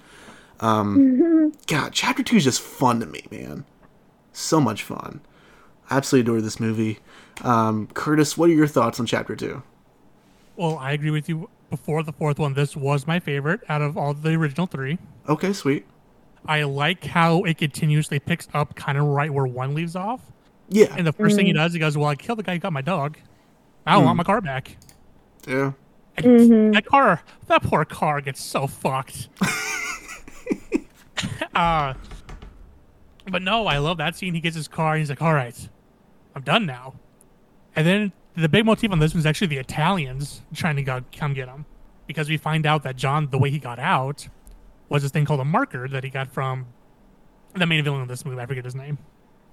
Um, God, Chapter 2 is just fun to me, man. So much fun. I absolutely adore this movie. Um, Curtis, what are your thoughts on Chapter 2? Well, I agree with you. Before the fourth one, this was my favorite out of all the original three. Okay, sweet. I like how it continuously picks up kind of right where one leaves off. Yeah. And the 1st thing he Mhm. does, he goes, "Well, I killed the guy who got my dog. I want Mm. my car back." Yeah. And That car, that poor car gets so fucked. uh, but no, I love that scene. He gets his car. And he's like, "All right, I'm done now." And then the big motif on this one is actually the Italians trying to go, come get him, because we find out that John, the way he got out, was this thing called a marker that he got from the main villain of this movie. I forget his name.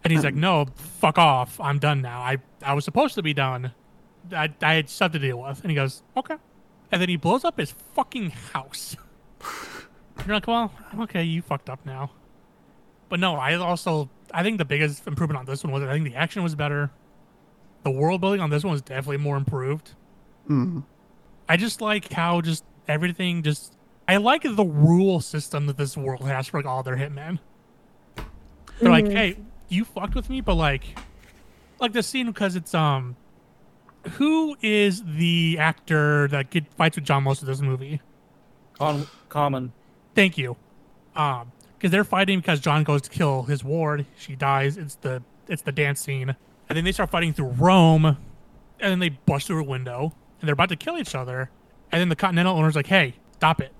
And he's hmm. like, "No, fuck off. I'm done now. I I was supposed to be done. I I had stuff to deal with." And he goes, "Okay." And then he blows up his fucking house. You're like, "Well, okay, you fucked up now." But no, I also I think the biggest improvement on this one was I think the action was better. The world building on this one was definitely more improved. Mm. I just like how just everything just I like the rule system that this world has for like all their hitmen. They're like, Mhm. hey, you fucked with me, but like, like the scene because it's um, who is the actor that get fights with John most of this movie? Con- common. Thank you. Um, because they're fighting because John goes to kill his ward. She dies. It's the it's the dance scene, and then they start fighting through Rome, and then they bust through a window, and they're about to kill each other, and then the Continental owner's like, "Hey, stop it,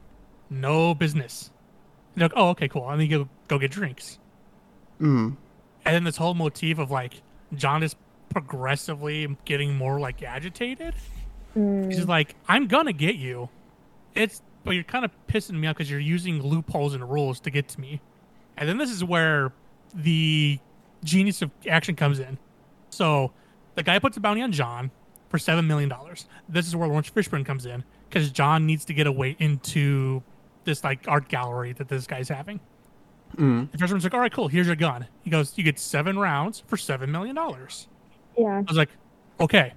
no business." And they're like, "Oh, okay, cool." And then you go go get drinks, Mm. and then this whole motif of like John is progressively getting more like agitated. He's like, I'm gonna get you. It's but you're kind of pissing me off because you're using loopholes and rules to get to me. And then this is where the genius of action comes in. So the guy puts a bounty on John for seven million dollars. This is where Laurence Fishburne comes in because John needs to get away into this like art gallery that this guy's having. Mm. The Fishburne's like, "All right, cool. Here's your gun." He goes, "You get seven rounds for seven million dollars." Yeah. I was like, okay,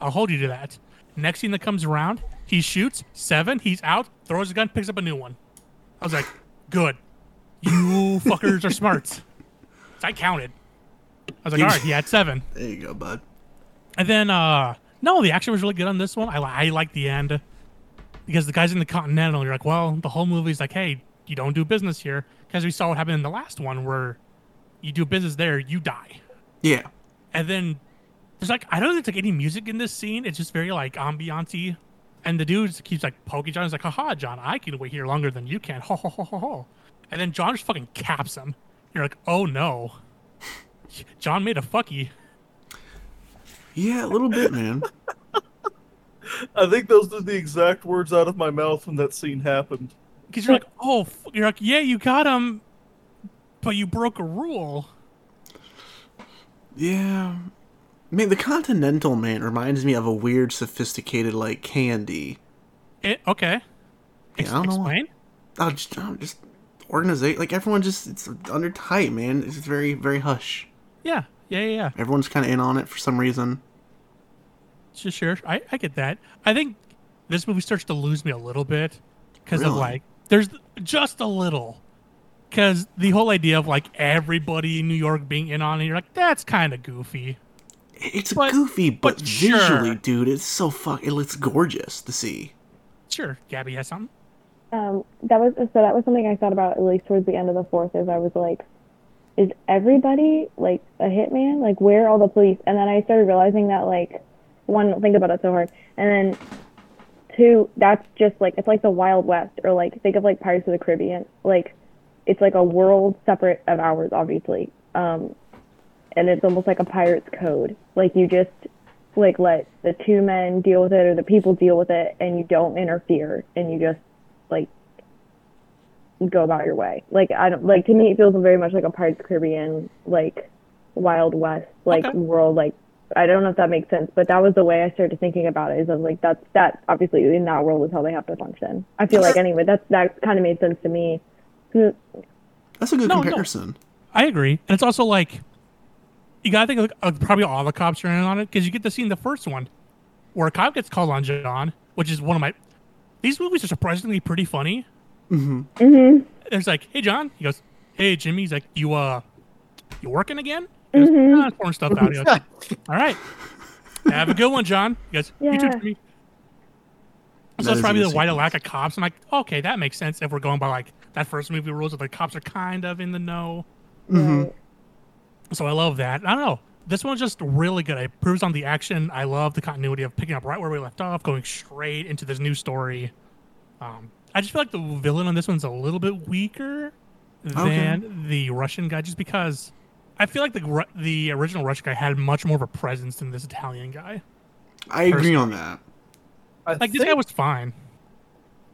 I'll hold you to that. Next scene that comes around, he shoots seven, he's out, throws a gun, picks up a new one. I was like, good. You fuckers are smart. So I counted. I was like, all right, he had seven. There you go, bud. And then, uh, no, the action was really good on this one. I, I like the end because the guy's in the Continental. You're like, well, the whole movie's like, hey, you don't do business here. Because we saw what happened in the last one where you do business there, you die. Yeah. And then there's like I don't think there's like any music in this scene. It's just very like ambiance And the dude just keeps like poking John. He's like, haha, John, I can wait here longer than you can. Ho ho ho ho ho. And then John just fucking caps him. You're like, oh no. John made a fucky. Yeah, a little bit, man. I think those are the exact words out of my mouth when that scene happened. Because you're like, oh, f-. you're like, yeah, you got him, but you broke a rule. Yeah. I mean, the Continental Man reminds me of a weird, sophisticated, like, candy. It, okay. Yeah, I don't know. Explain. Oh, just, oh, just organization. Like, everyone just, it's under tight, man. It's very, very hush. Yeah, yeah, yeah, yeah. Everyone's kind of in on it for some reason. Sure, sure. I, I get that. I think this movie starts to lose me a little bit because of like there's just a little because the whole idea of like everybody in New York being in on it, you're like that's kind of goofy. It's goofy, but, but sure. visually, dude, it's so fuck. It looks gorgeous to see. Sure, Gabi has something. Um, that was so. That was something I thought about at least towards the end of the fourth. Is I was like, is everybody like a hitman? Like, where are all the police? And then I started realizing that like, one, don't think about it so hard, and then two, that's just like it's like the Wild West, or like think of like Pirates of the Caribbean. Like, it's like a world separate of ours, obviously. Um, and it's almost like a pirate's code. Like you just like let the two men deal with it or the people deal with it and you don't interfere and you just like go about your way. Like I don't like to me it feels very much like a Pirates Caribbean like Wild West like Okay. world like I don't know if that makes sense, but that was the way I started thinking about it. Is of like that's that obviously in that world is how they have to function. I feel like anyway that's that kind of made sense to me. That's a good No, no. comparison. I agree, and it's also like you gotta think of, of probably all the cops are in on it because you get to see in the first one where a cop gets called on John, which is one of my. These movies are surprisingly pretty funny. Mm-hmm. Mm-hmm. There's like, hey John, he goes, hey Jimmy, he's like, you uh, you working again? He goes, Mhm. "Nah, pouring stuff out. He goes, all right, have a good one, John. He goes, you too, Yeah. Jimmy. So it's is a probably good the white lack of cops. I'm like, okay, that makes sense if we're going by like that first movie rules that the cops are kind of in the know. Mm-hmm. So I love that. I don't know. This one's just really good. It proves on the action. I love the continuity of picking up right where we left off, going straight into this new story. Um, I just feel like the villain on this one's a little bit weaker than the Russian guy, just because I feel like the Ru- the original Russian guy had much more of a presence than this Italian guy. I agree on that. I Like this think, guy was fine.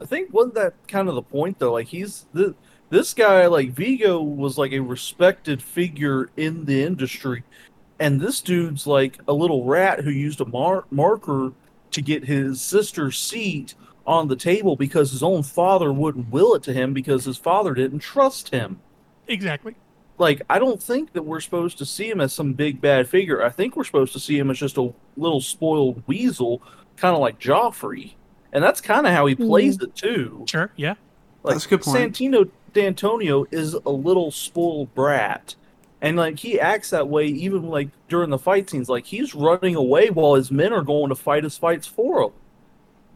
I think wasn't that kind of the point though? Like he's the this guy like Viggo was like a respected figure in the industry, and this dude's like a little rat who used a mar- marker to get his sister's seat on the table because his own father wouldn't will it to him because his father didn't trust him. Exactly. Like I don't think that we're supposed to see him as some big bad figure. I think we're supposed to see him as just a little spoiled weasel, kind of like Joffrey. And that's kind of how he hmm. plays it too. Sure. Yeah. Like That's a good point. Santino D'Antonio is a little spoiled brat. And like he acts that way even like during the fight scenes. Like he's running away while his men are going to fight his fights for him.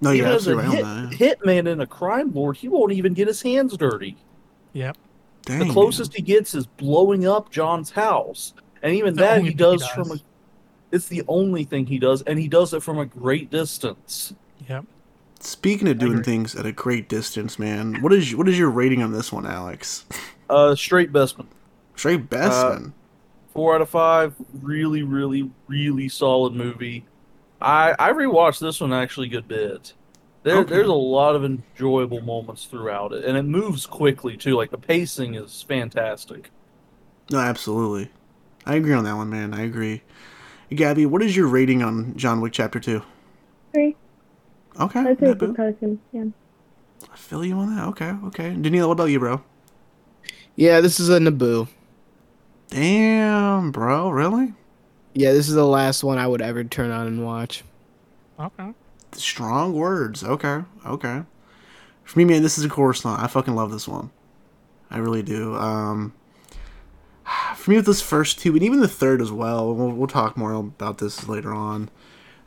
No, you're even as a absolutely hit, on that. yeah. hitman and a crime lord, he won't even get his hands dirty. Yep. Dang, the man. closest he gets is blowing up John's house. And even The that he thing he does, from a it's the only thing he does, and he does it from a great distance. Yep. Speaking of doing things at a great distance, man, what is what is your rating on this one, Alex? Uh straight Bespin. Straight Bespin. Four out of five. Really, really, really solid movie. I I rewatched this one actually a good bit. There, Okay. There's a lot of enjoyable moments throughout it, and it moves quickly too. Like the pacing is fantastic. no, absolutely. I agree on that one, man. I agree. Gabi, what is your rating on John Wick Chapter Two? Three. Okay, I'd say yeah, it's boo. because him. Yeah. I feel you on that. Okay, okay. Danilo, what about you, bro? Yeah, this is a Naboo. Damn, bro, really? Yeah, this is the last one I would ever turn on and watch. Okay. Strong words. Okay, okay. For me, man, this is a Coruscant. I fucking love this one. I really do. Um, for me, with this first two, and even the third as well, we'll, we'll talk more about this later on.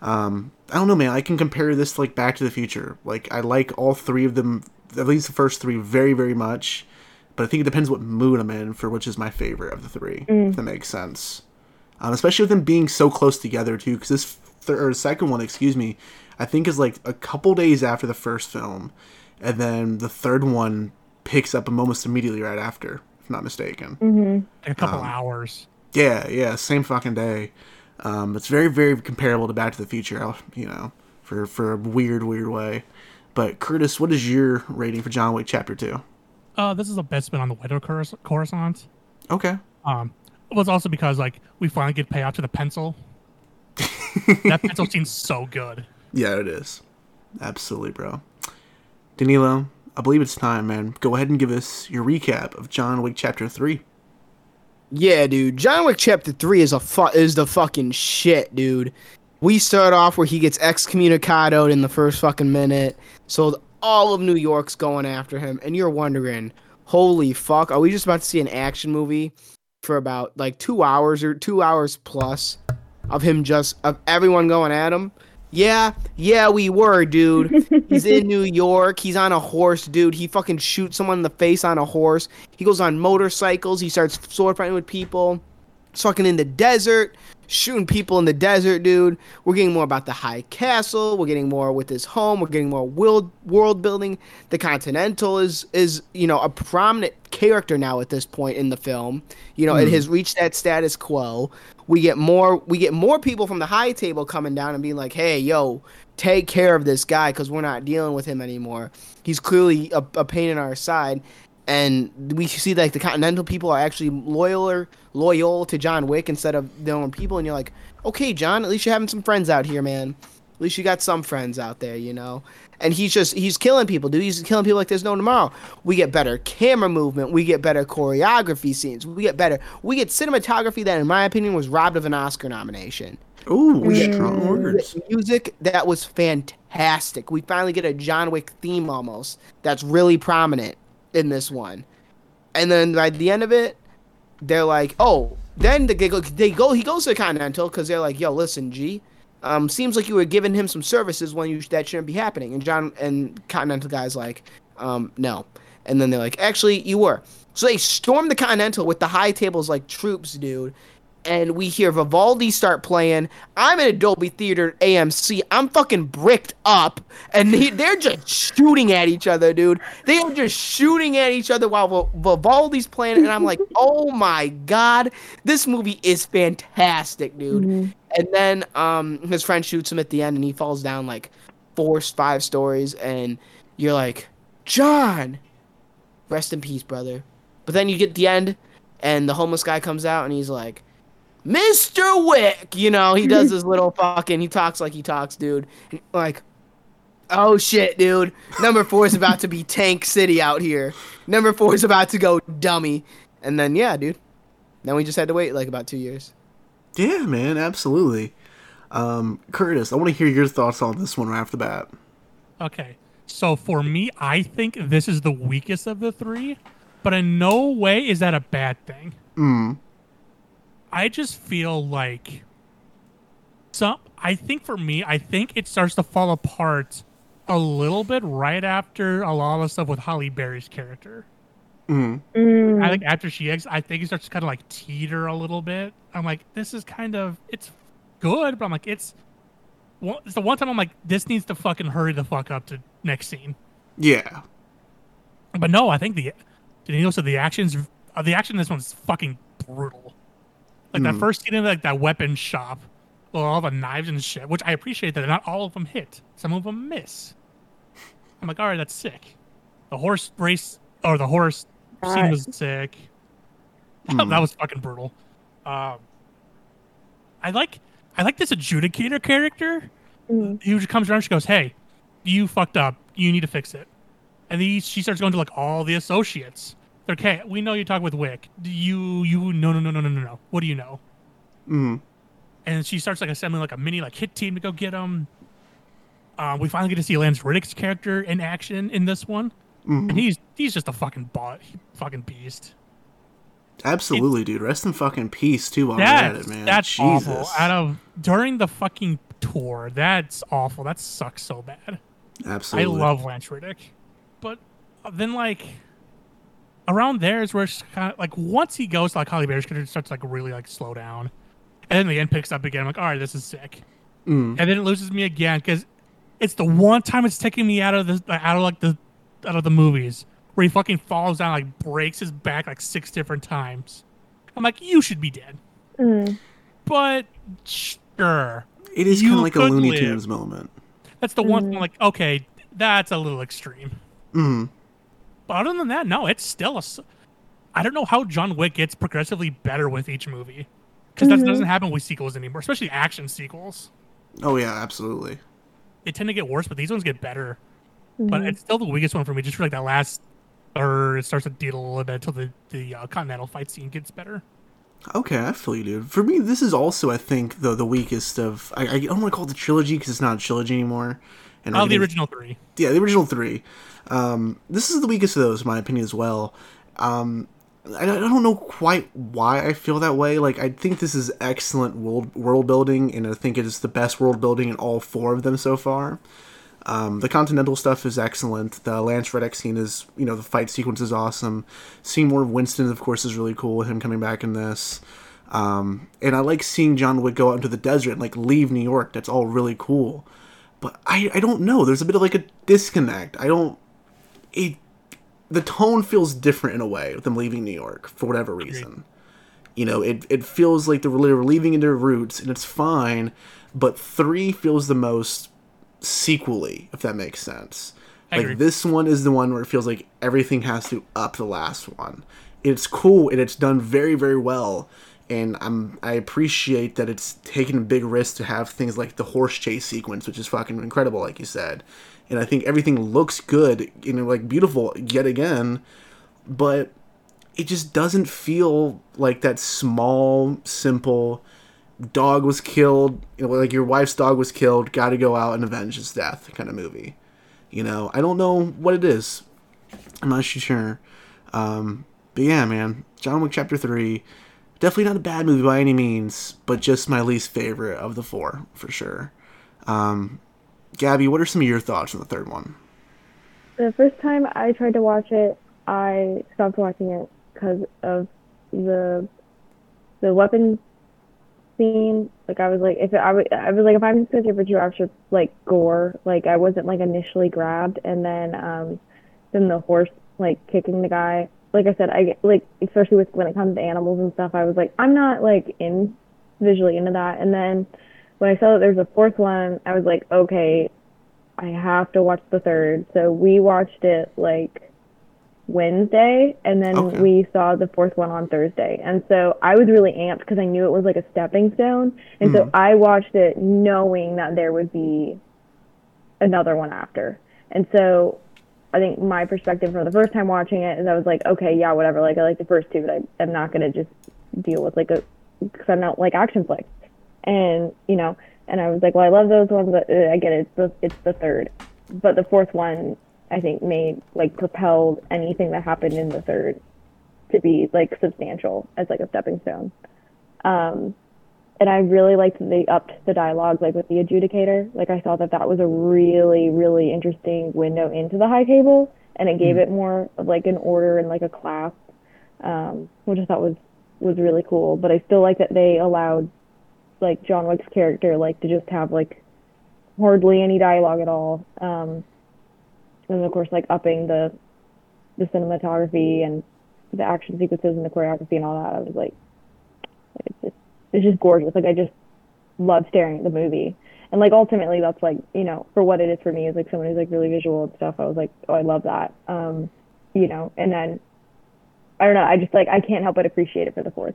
Um, I don't know, man. I can compare this to, like Back to the Future. Like, I like all three of them, at least the first three, very, very much. But I think it depends what mood I'm in for which is my favorite of the three, if that makes sense. Um, especially with them being so close together too, because this third or second one, excuse me, I think is like a couple days after the first film, and then the third one picks up almost immediately right after, if not mistaken. Mm-hmm. A couple Um, hours. Yeah, yeah, same fucking day. Um, it's very, very comparable to Back to the Future, you know, for for a weird, weird way. But Curtis, what is your rating for John Wick Chapter Two? Uh, this is the best spin on the Widow Corus- Coruscant. Okay, Um, it was also because like we finally get payout to the pencil. that pencil seems so good. yeah, it is, absolutely, bro. Danilo, I believe it's time, man. Go ahead and give us your recap of John Wick Chapter Three. Yeah, dude. John Wick Chapter Three is a fu- is the fucking shit, dude. We start off where he gets excommunicated in the first fucking minute, so all of New York's going after him, and you're wondering, holy fuck, are we just about to see an action movie for about like two hours or two hours plus of him just of everyone going at him? Yeah, yeah, we were, dude. He's in New York. He's on a horse, dude. He fucking shoots someone in the face on a horse. He goes on motorcycles. He starts sword fighting with people. He's fucking in the desert, shooting people in the desert, dude. We're getting more about the High Castle. We're getting more with his home. We're getting more world world building. The Continental is is you know a prominent character now at this point in the film. You know, it hmm. has reached that status quo. We get more we get more people from the high table coming down and being like, "Hey, yo, take care of this guy because we're not dealing with him anymore. He's clearly a, a pain in our side." And we see like the Continental people are actually loyaler, loyal to John Wick instead of their own people, and you're like, okay, John, at least you're having some friends out here, man. At least you got some friends out there, you know. And he's just he's killing people, dude. He's killing people like there's no tomorrow. We get better camera movement. We get better choreography scenes. We get better. We get cinematography that, in my opinion, was robbed of an Oscar nomination. Ooh, We get strong words. Music that was fantastic. We finally get a John Wick theme almost that's really prominent in this one. And then by the end of it, they're like, oh, then they go, they go he goes to Continental because they're like, yo, listen, G, um, seems like you were giving him some services when you that shouldn't be happening. And John and Continental guy's like, um, no. And then they're like, actually, you were. So they storm the Continental with the high tables like troops, dude. And we hear Vivaldi start playing. I'm in a Dolby Theater AMC. I'm fucking bricked up. And they, they're just shooting at each other, dude. They are just shooting at each other while Vivaldi's playing. And I'm like, oh my God. This movie is fantastic, dude. And then um, his friend shoots him at the end and he falls down like four, five stories. And you're like, John, rest in peace, brother. But then you get the end, and the homeless guy comes out, and he's like, "Mr. Wick," you know, he does his little fucking, he talks like he talks, dude. And like, oh shit, dude. Number four is about to be Tank City out here. Number four is about to go dummy, and then yeah, dude. Then we just had to wait like about two years. Yeah, man, absolutely. Um, Curtis, I want to hear your thoughts on this one right off the bat. Okay. So for me, I think this is the weakest of the three, but in no way is that a bad thing. Mm. I just feel like some I think for me, I think it starts to fall apart a little bit right after a lot of the stuff with Halle Berry's character. Mm. I think after she exits, I think it starts to kind of like teeter a little bit. I'm like, this is kind of it's good, but I'm like, it's well, it's the one time I'm like, this needs to fucking hurry the fuck up to next scene. Yeah. But no, I think the Danilo said the actions, uh, the action in this one's fucking brutal. Like that Hmm. first scene in like that weapon shop, with all the knives and shit, which I appreciate that not all of them hit. Some of them miss. I'm like, all right, that's sick. The horse race or the horse scene Right. was sick. Hmm. that was fucking brutal. Um, I like I like this adjudicator character who just comes around. She goes, "Hey, you fucked up. You need to fix it." And he, she starts going to like all the associates. Okay, we know you talk with Wick. Do you you no no no no no no no. What do you know? Mm. And she starts like assembling like a mini like hit team to go get him. Uh, we finally get to see Lance Reddick's character in action in this one, Mhm. and he's he's just a fucking bot, fucking beast. Absolutely, dude. Rest in fucking peace too. While at it, man. that's Jesus. awful. Out of during the fucking tour, that's awful. That sucks so bad. Absolutely. I love Lance Riddick, but then like around there is where it's kind of like once he goes to like Halle Berry's character, it starts to, like really like slow down, and then the end picks up again. I'm like, all right, this is sick, Mm. and then it loses me again because it's the one time it's taking me out of the out of like the out of the movies where he fucking falls down like breaks his back like six different times. I'm like, you should be dead, Mm. but sure. It is kind of like a could Looney live. Tunes moment. That's the one thing. I'm like, okay, that's a little extreme. Mm. But other than that, no, it's still a. I don't know how John Wick gets progressively better with each movie, because Mhm. that doesn't happen with sequels anymore, especially action sequels. Oh yeah, absolutely. They tend to get worse, but these ones get better. But Mhm. it's still the weakest one for me. Just for like that last third, it starts to deal a little bit until the the uh, Continental fight scene gets better. Okay, I feel you, dude. For me, this is also, I think, the the weakest of. I, I don't want to call it the trilogy because it's not a trilogy anymore. And Oh, the getting- original three. Yeah, the original three. Um, this is the weakest of those, in my opinion, as well. Um, I, don't know quite why I feel that way. Like, I think this is excellent world world building, and I think it is the best world building in all four of them so far. Um, the Continental stuff is excellent. The Lance Reddick scene is, you know, the fight sequence is awesome. Seeing more of Winston, of course, is really cool with him coming back in this. Um, and I like seeing John Wick go out into the desert and like leave New York. That's all really cool. But I, I don't know. There's a bit of like a disconnect. I don't. It, the tone feels different in a way with them leaving New York for whatever reason. You know, it, it feels like they're, leaving in their roots, and it's fine. But three feels the most sequely, if that makes sense. Like this one is the one where it feels like everything has to up the last one. It's cool and it's done very very well, and I'm I appreciate that it's taken a big risk to have things like the horse chase sequence, which is fucking incredible, like you said. And I think everything looks good, you know, like beautiful yet again, but it just doesn't feel like that small, simple dog was killed, you know, like your wife's dog was killed, got to go out and avenge his death kind of movie. You know, I don't know what it is. I'm not sure. Um, but yeah, man, John Wick Chapter 3 definitely not a bad movie by any means, but just my least favorite of the four for sure. Um, Gabi, what are some of your thoughts on the third one? The first time I tried to watch it, I stopped watching it because of the the weapon scene. Like I was like, if I was, I was like, if I'm just gonna for two hours for like gore, like I wasn't like initially grabbed, and then um, then the horse like kicking the guy. Like I said, I like especially with when it comes to animals and stuff, I was like, I'm not like in visually into that. And then when I saw that there's a fourth one, I was like, okay, I have to watch the third. So we watched it like Wednesday, and then Okay. we saw the fourth one on Thursday. And so I was really amped because I knew it was like a stepping stone. And so Mhm. I watched it knowing that there would be another one after. And so I think my perspective from the first time watching it is I was like, okay, yeah, whatever. Like I like the first two, but I, I'm not gonna just deal with like a because I'm not like action flicks. And you know, and I was like, well, I love those ones, but uh, I get it. It's the it's the third, but the fourth one I think made like propelled anything that happened in the third to be like substantial as like a stepping stone. Um, and I really liked that they upped the dialogue like with the adjudicator. Like I thought that that was a really really interesting window into the high table, and it gave Mhm. it more of like an order and like a class, um, which I thought was was really cool. But I still like that they allowed like John Wick's character like to just have like hardly any dialogue at all. Um, and of course like upping the the cinematography and the action sequences and the choreography and all that. I was like, it's just it's just gorgeous. Like I just love staring at the movie. And like ultimately that's like, you know, for what it is for me is like someone who's like really visual and stuff. I was like, oh I love that. Um, you know, and then I don't know, I just like I can't help but appreciate it for the fourth.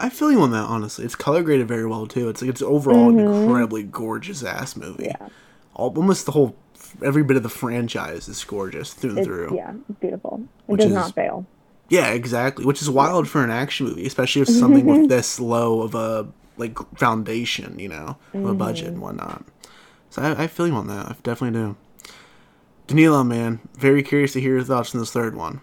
I feel you on that, honestly. It's color graded very well too. It's like it's overall an Mhm. incredibly gorgeous ass movie. All, almost the whole, every bit of the franchise is gorgeous through and It's, through. yeah, it's beautiful. It Which does is- not fail. Yeah, exactly. Which is wild for an action movie, especially with something with this low of a like foundation, you know, of a budget and whatnot. So I, I feel you on that. I definitely do. Danilo, man, very curious to hear your thoughts on this third one.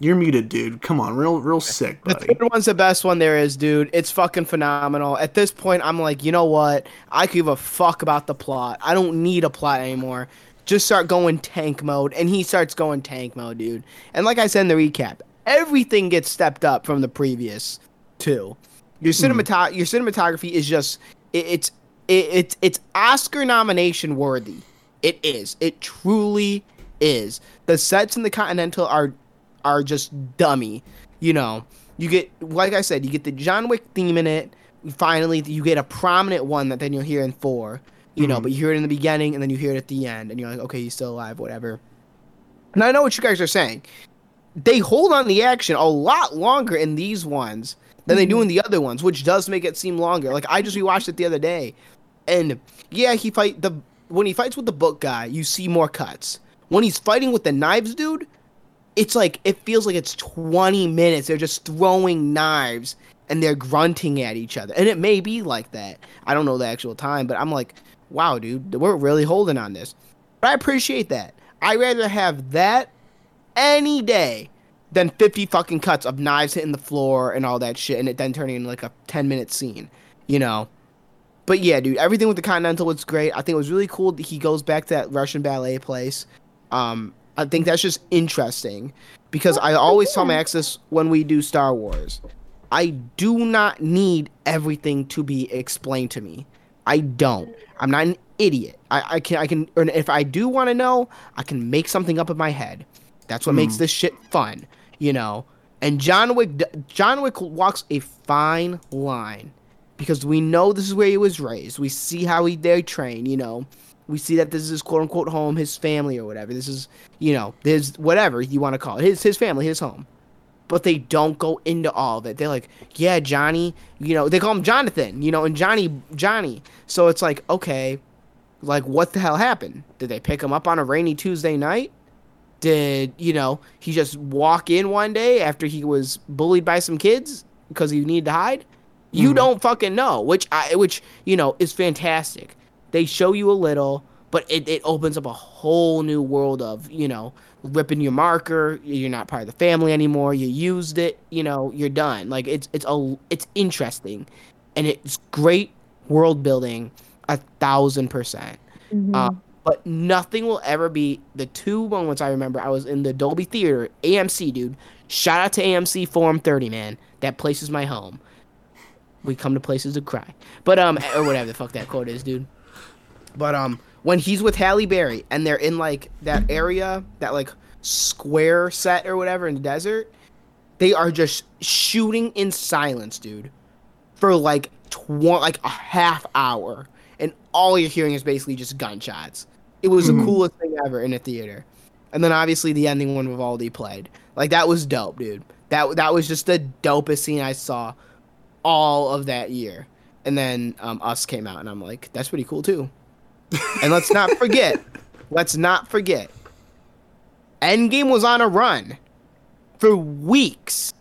You're muted, dude. Come on, real, real sick, but The third one's the best one there is, dude. It's fucking phenomenal. At this point, I'm like, you know what? I could give a fuck about the plot. I don't need a plot anymore. Just start going tank mode, and he starts going tank mode, dude. And like I said in the recap, everything gets stepped up from the previous two. Your hmm. cinemat your cinematography is just it, it's it, it's it's Oscar nomination worthy. It is. It truly is. The sets in the Continental are are just dummy. You know, you get like I said, you get the John Wick theme in it. Finally, you get a prominent one that then you'll hear in four. You know, Mhm. but you hear it in the beginning and then you hear it at the end, and you're like, okay, he's still alive, whatever. And I know what you guys are saying. They hold on the action a lot longer in these ones than they do in the other ones, which does make it seem longer. Like I just rewatched it the other day, and yeah, he fight the when he fights with the book guy, you see more cuts. When he's fighting with the knives dude, it's like it feels like it's 20 minutes. They're just throwing knives and they're grunting at each other. And it may be like that. I don't know the actual time, but I'm like, wow, dude, we're really holding on this. But I appreciate that. I'd rather have that any day than 50 fucking cuts of knives hitting the floor and all that shit and it then turning into like a 10 minute scene, you know? But yeah, dude, everything with the Continental was great. I think it was really cool that he goes back to that Russian ballet place. Um, I think that's just interesting because I always tell Max this when we do Star Wars. I do not need everything to be explained to me. I don't. I'm not an idiot. I, I can I can or if I do want to know, I can make something up in my head. That's what makes Hmm. this shit fun, you know. And John Wick John Wick walks a fine line because we know this is where he was raised. We see how he they train, you know. We see that this is his quote unquote home, his family or whatever. This is, you know, his whatever you want to call it, his his family, his home. but they don't go into all of it. They're like, yeah, Johnny, you know, they call him Jonathan, you know, and Johnny, Johnny. So it's like, okay, like what the hell happened? Did they pick him up on a rainy Tuesday night? Did you know he just walk in one day after he was bullied by some kids because he needed to hide? You Mhm. don't fucking know, which I, which you know is fantastic. They show you a little, but it, it opens up a whole new world of you know ripping your marker. You're not part of the family anymore. You used it. You know you're done. Like it's it's a it's interesting, and it's great world building, a thousand percent. Uh, but nothing will ever be the two moments I remember. I was in the Dolby Theater, AMC, dude. Shout out to AMC Forum 30, man. That place is my home. We come to places to cry, but um, or whatever the fuck that quote is, dude. But um, when he's with Halle Berry and they're in like that area, that like square set or whatever in the desert, they are just shooting in silence, dude, for like tw- like a half hour, and all you're hearing is basically just gunshots. It was Mhm. the coolest thing ever in a theater. And then obviously the ending when Vivaldi played, like that was dope, dude. That that was just the dopest scene I saw all of that year. And then um, Us came out, and I'm like, that's pretty cool too. And let's not forget, let's not forget, Endgame was on a run for weeks,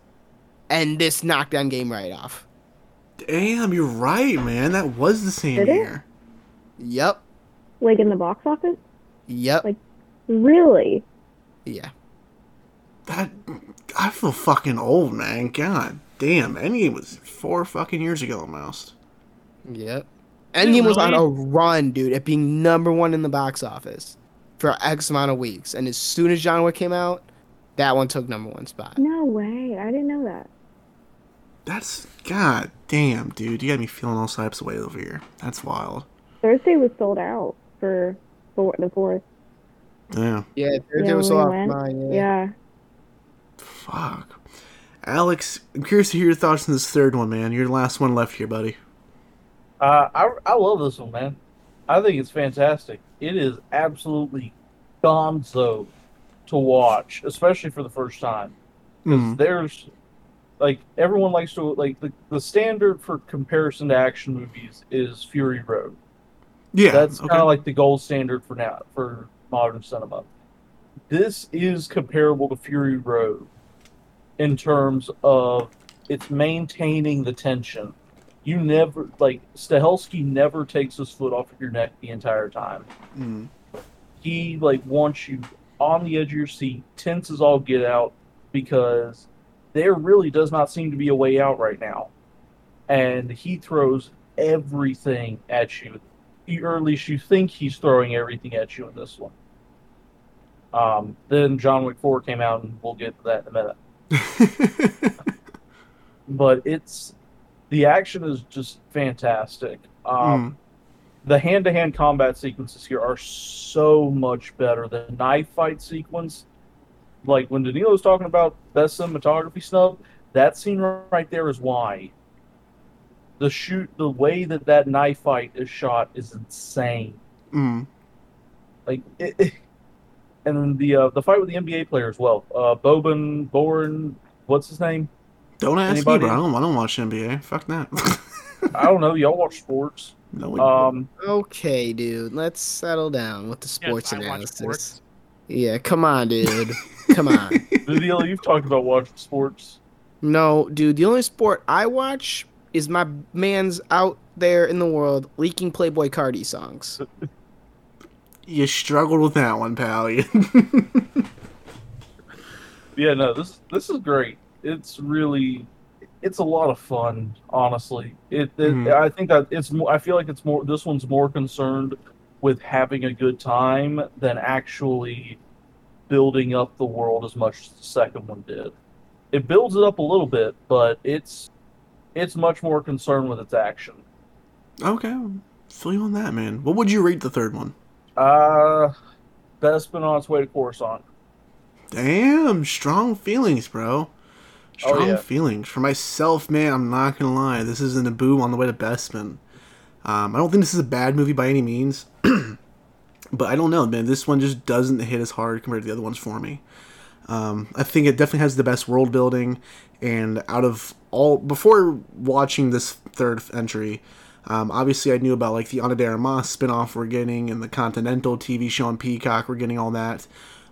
and this knocked Endgame right off. Damn, you're right, man. That was the same Did it? year. Yep, Like in the box office? yep, Like, really? yeah. That I feel fucking old, man. God damn, Endgame was four fucking years ago almost. Yep. Endgame was on a run, dude, at being number one in the box office for X amount of weeks. And as soon as John Wick came out, that one took number one spot. No way. I didn't know that. That's god damn, dude. You got me feeling all types of way over here. That's wild. Thursday was sold out for, for the fourth. Yeah. Yeah, Thursday Yeah, was sold out. lot we mine, yeah. Yeah. Fuck. Alex, I'm curious to hear your thoughts on this third one, man. You're the last one left here, buddy. Uh, I I love this one, man. I think it's fantastic. It is absolutely gonzo to watch, especially for the first time. Because Mhm. there's like everyone likes to like the, the standard for comparison to action movies is Fury Road. Yeah. That's okay. kind of like the gold standard for now for modern cinema. This is comparable to Fury Road in terms of it's maintaining the tension. You never like Stahelski never takes his foot off of your neck the entire time. Mm. He like wants you on the edge of your seat, tense as all get out, because there really does not seem to be a way out right now. And he throws everything at you you- or at least you think he's throwing everything at you in this one. Um, then John Wick 4 came out, and we'll get to that in a minute. but it's the action is just fantastic. Um, The hand to hand combat sequences here are so much better. The knife fight sequence, like when Danilo's talking about best cinematography snub, that scene right there is why. The shoot, the way that that knife fight is shot is insane. Mm. Like, it, it- and the uh, the fight with the NBA player as well. Uh, Boban Boren, what's his name? Don't ask Anybody? me, bro. I don't, I don't watch NBA. Fuck that. I don't know. Y'all watch sports. no, we Um, Okay, dude, let's settle down with the sports I watch analysis. sports. Yeah, come on, dude. come on. Danilo, you've talked about watching sports. No, dude, the only sport I watch is my man's out there in the world leaking Playboi Carti songs. you struggled with that one, pal. Yeah, no, this this is great. It's really, it's a lot of fun. Honestly, it. it Mhm. I think that it's more. I feel like it's more. This one's more concerned with having a good time than actually building up the world as much as the second one did. It builds it up a little bit, but it's it's much more concerned with its action. okay, feel you on that, man. What would you rate the third one? Uh, that's been on its way to Coruscant. Damn, strong feelings, bro. Strong Oh, yeah. feelings. For myself, man, I'm not gonna lie. This is an Naboo on the way to Bespin. Um, I don't think this is a bad movie by any means. but I don't know, man. This one just doesn't hit as hard compared to the other ones for me. Um, I think it definitely has the best world building, and out of all, before watching this third entry, um, obviously I knew about like the Ana de Armas spinoff we're getting, and the Continental TV show on Peacock we're getting all that.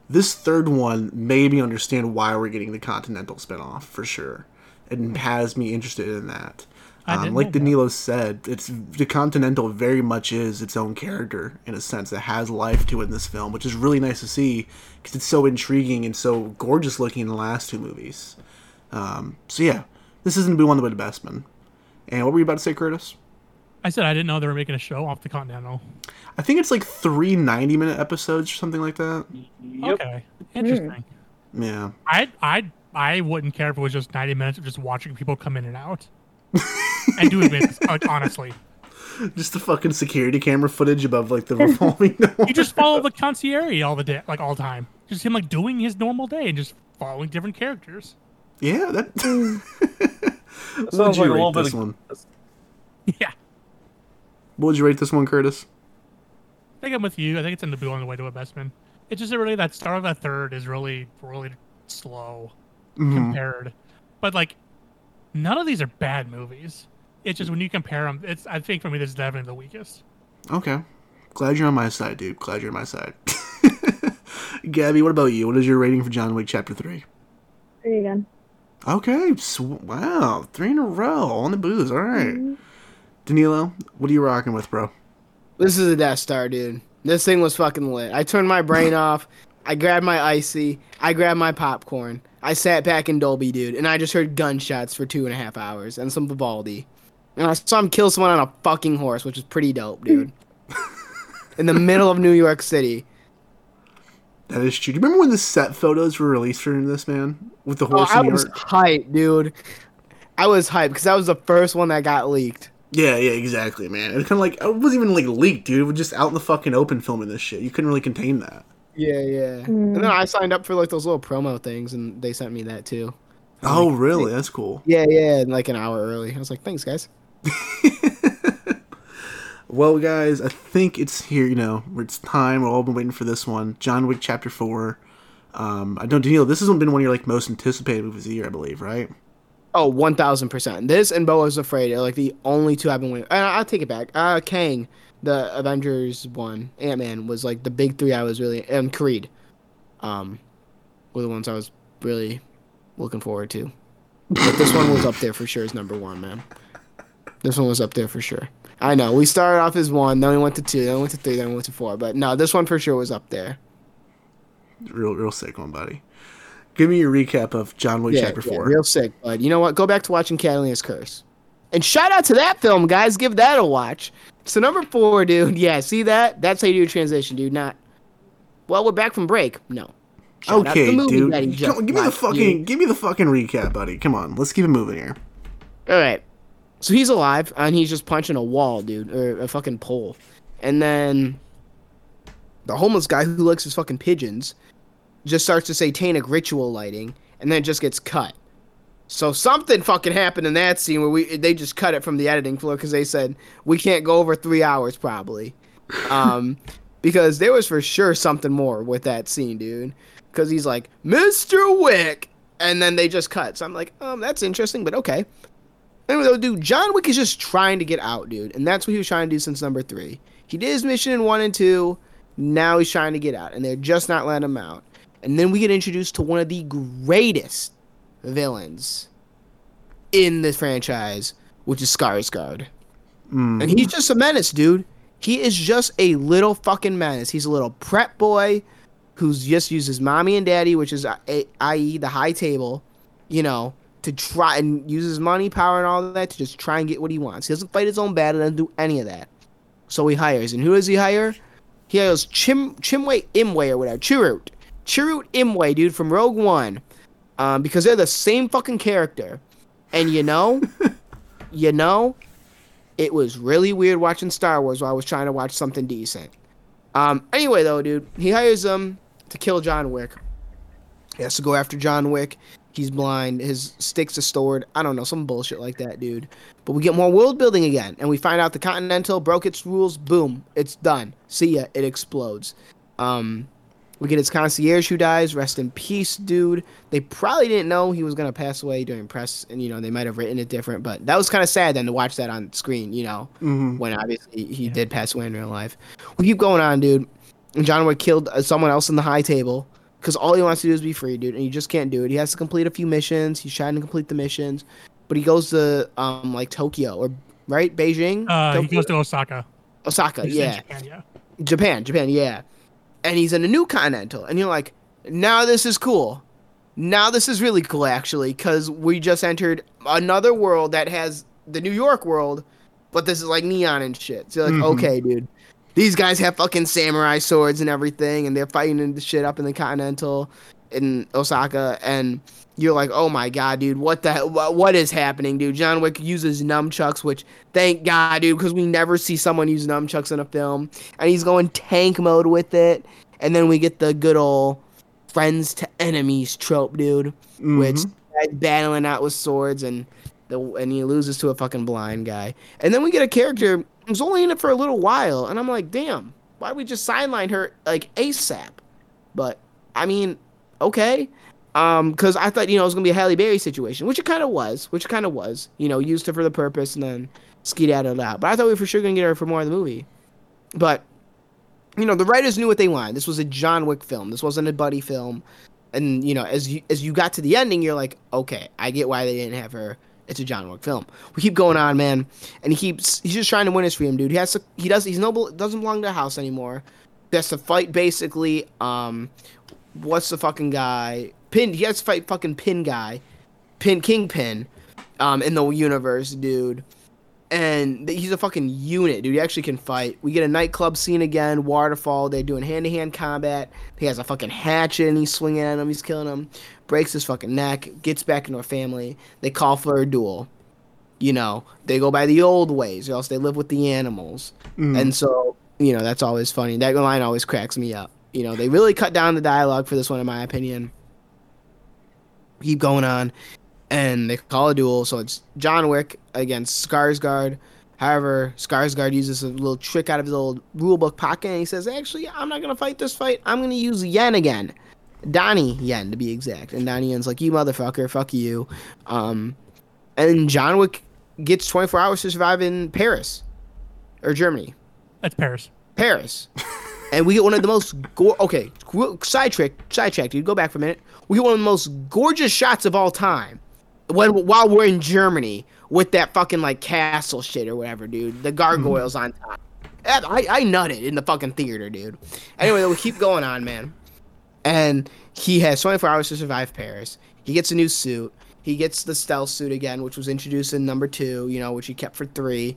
This third one made me understand why we're getting the Continental spinoff for sure, and has me interested in that. Um, like know that. Danilo said, it's the Continental very much is its own character in a sense that has life to it in this film, which is really nice to see because it's so intriguing and so gorgeous looking in the last two movies. Um, so yeah, this isn't be one of the best men. And what were you about to say, Curtis? I said I didn't know they were making a show off the Continental. I think it's like three 90 minute episodes or something like that. Okay, hmm. interesting. Yeah. I I I wouldn't care if it was just ninety minutes of just watching people come in and out and doing bits. Like uh, honestly, Just the fucking security camera footage above like the revolving door. you just follow the concierge all the day, like all the time. Just him like doing his normal day and just following different characters. Yeah, that. Hmm. what would sounds you like a little bit this of- one? Yeah, What would you rate this one, Curtis? I think I'm with you. I think it's in the going the way to a Bespin. It's just really that start of that third is really really slow Mhm. compared, but like none of these are bad movies. It's just when you compare them, it's I think for me this is definitely the weakest. Okay. Glad you're on my side, dude. Glad you're on my side. Gabby, what about you? What is your rating for John Wick Chapter 3? Three again. Okay. Sw- wow. Three in a row on the booze. All right. Danilo, what are you rocking with, bro? This is a Death Star, dude. This thing was fucking lit. I turned my brain off. I grabbed my icy. I grabbed my popcorn. I sat back in Dolby, dude, and I just heard gunshots for two and a half hours and some Vivaldi. And I saw him kill someone on a fucking horse, which is pretty dope, dude. in the middle of New York City. That is true. Do you remember when the set photos were released for this, man? With the Oh, horse I in New was hyped, dude. I was hyped because that was the first one that got leaked. Yeah, yeah, exactly, man. It kind of like, it wasn't even like leaked, dude. It was just out in the fucking open filming this shit. You couldn't really contain that. Yeah, yeah. And then I signed up for like those little promo things, and they sent me that too. Oh, really? That's cool. Yeah, yeah, like an hour early. I was like, thanks, guys. Well, guys, I think it's here. You know, it's time. We've all been waiting for this one. John Wick Chapter Four. Um, I don't, Daniel. This has been one of your like most anticipated movies of the year, I believe, right? Oh, one thousand percent. This and Beau is Afraid are like the only two I've been waiting. Uh, I'll take it back. Uh, Kang, the Avengers one, Ant Man was like the big three I was really, and Creed, um, were the ones I was really looking forward to. But this one was up there for sure as number one, man. This one was up there for sure. I know we started off as one, then we went to two, then we went to three, then we went to four. But no, this one for sure was up there. Real, real sick one, buddy. Give me your recap of John Wick Chapter yeah, Four. real sick. But you know what? Go back to watching Catalina's Curse. And shout out to that film, guys. Give that a watch. So number four, dude. Yeah, see that? That's how you do a transition, dude. Not. Well, we're back from break. No. Shout okay, dude. Come give me the fucking, dude. give me the fucking recap, buddy. Come on, let's keep it moving here. All right. So he's alive, and he's just punching a wall, dude, or a fucking pole. And then the homeless guy who likes his fucking pigeons just starts to satanic ritual lighting, and then it just gets cut. So something fucking happened in that scene where we they just cut it from the editing floor because they said we can't go over three hours probably, um, because there was for sure something more with that scene, dude. Because he's like Mr. Wick, and then they just cut. So I'm like, um, that's interesting, but okay. Anyway, though, dude, John Wick is just trying to get out, dude, and that's what he was trying to do since number three. He did his mission in one and two. Now he's trying to get out, and they're just not letting him out. And then we get introduced to one of the greatest villains in this franchise, which is Skarsgård. Mm. And he's just a menace, dude. He is just a little fucking menace. He's a little prep boy who's just uses mommy and daddy, which is i.e. the high table, you know, to try and uses money, power, and all that to just try and get what he wants. He doesn't fight his own battle, doesn't do any of that. So he hires, and who does he hire? He hires Chim Chimway Imway or whatever, Chirrut, Chirrut Imwe, dude, from Rogue One, um, because they're the same fucking character. And you know, you know, it was really weird watching Star Wars while I was trying to watch something decent. Um, anyway, though, dude, he hires them to kill John Wick. He has to go after John Wick. He's blind. His sticks are stored. I don't know, some bullshit like that, dude. But we get more world building again, and we find out the Continental broke its rules. Boom, it's done. See ya. It explodes. Um, We get his concierge who dies. Rest in peace, dude. They probably didn't know he was gonna pass away during press, and you know they might have written it different. But that was kind of sad then to watch that on screen. You know, Mhm. when obviously he did pass away in real life. We keep going on, dude. And John Wick killed uh, someone else in the high table because all he wants to do is be free, dude, and he just can't do it. He has to complete a few missions. He's trying to complete the missions, but he goes to um like Tokyo or right Beijing. Uh, he goes to Osaka. Osaka, He's in yeah. Japan, yeah. Japan, Japan, yeah. And he's in a new continental, and you're like, now this is cool. Now this is really cool, actually, because we just entered another world that has the New York world, but this is like neon and shit. So you're like, Mhm. okay, dude, these guys have fucking samurai swords and everything, and they're fighting in the shit up in the continental in Osaka, and you're like, oh my god, dude, what the what, what is happening, dude? John Wick uses nunchucks, which thank God, dude, because we never see someone use nunchucks in a film, and he's going tank mode with it, and then we get the good old friends to enemies trope, dude, which Mhm. guys battling out with swords and. The, and he loses to a fucking blind guy. And then we get a character who's only in it for a little while, and I'm like, damn, why did we just sideline her like ASAP? But I mean, okay. Um, because I thought you know it was gonna be a Halle Berry situation, which it kind of was, which kind of was. You know, used her for the purpose and then skedaddled out. But I thought we were for sure gonna get her for more of the movie. But you know, the writers knew what they wanted. This was a John Wick film. This wasn't a buddy film. And you know, as you as you got to the ending, you're like, okay, I get why they didn't have her. It's a John Wick film. We keep going on, man, and he keeps he's just trying to win his freedom, dude. He has to he does he's no doesn't belong to the house anymore. He has to fight basically. Um, what's the fucking guy? Pin. He has to fight fucking Pin guy, Pin Kingpin, um, in the universe, dude. And he's a fucking unit, dude. He actually can fight. We get a nightclub scene again, waterfall. They're doing hand to hand combat. He has a fucking hatchet and he's swinging at him. He's killing him. Breaks his fucking neck. Gets back into a family. They call for a duel. You know, they go by the old ways, or else they live with the animals. Mm. And so, you know, that's always funny. That line always cracks me up. You know, they really cut down the dialogue for this one, in my opinion. Keep going on, and they call a duel. So it's John Wick against Skarsgård. However, Skarsgård uses a little trick out of his old rulebook pocket, and he says, "Actually, I'm not gonna fight this fight. I'm gonna use Yen again, Donnie Yen to be exact." And Donnie Yen's like, "You motherfucker, fuck you." Um, and John Wick gets 24 hours to survive in Paris or Germany. That's Paris. Paris. and we get one of the most go- okay gr- sidetrack sidetrack dude go back for a minute. We get one of the most gorgeous shots of all time when while we're in Germany with that fucking like castle shit or whatever dude. The gargoyles mm-hmm. on top. I, I nutted in the fucking theater dude. Anyway we keep going on man. And he has 24 hours to survive Paris. He gets a new suit. He gets the stealth suit again which was introduced in number two you know which he kept for three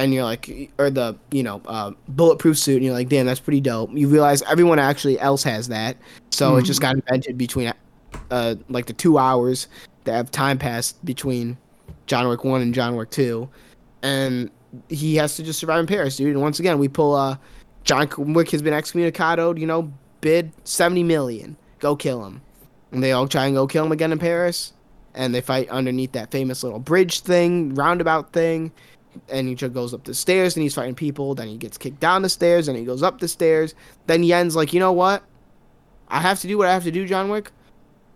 and you're like, or the you know uh, bulletproof suit, and you're like, damn, that's pretty dope. You realize everyone actually else has that, so it just got invented between uh, like the two hours that have time passed between John Wick one and John Wick two, and he has to just survive in Paris, dude. And once again, we pull uh, John Wick has been excommunicated, you know, bid seventy million, go kill him, and they all try and go kill him again in Paris, and they fight underneath that famous little bridge thing, roundabout thing and he just goes up the stairs and he's fighting people. Then he gets kicked down the stairs and he goes up the stairs. Then Yen's like, you know what? I have to do what I have to do, John Wick,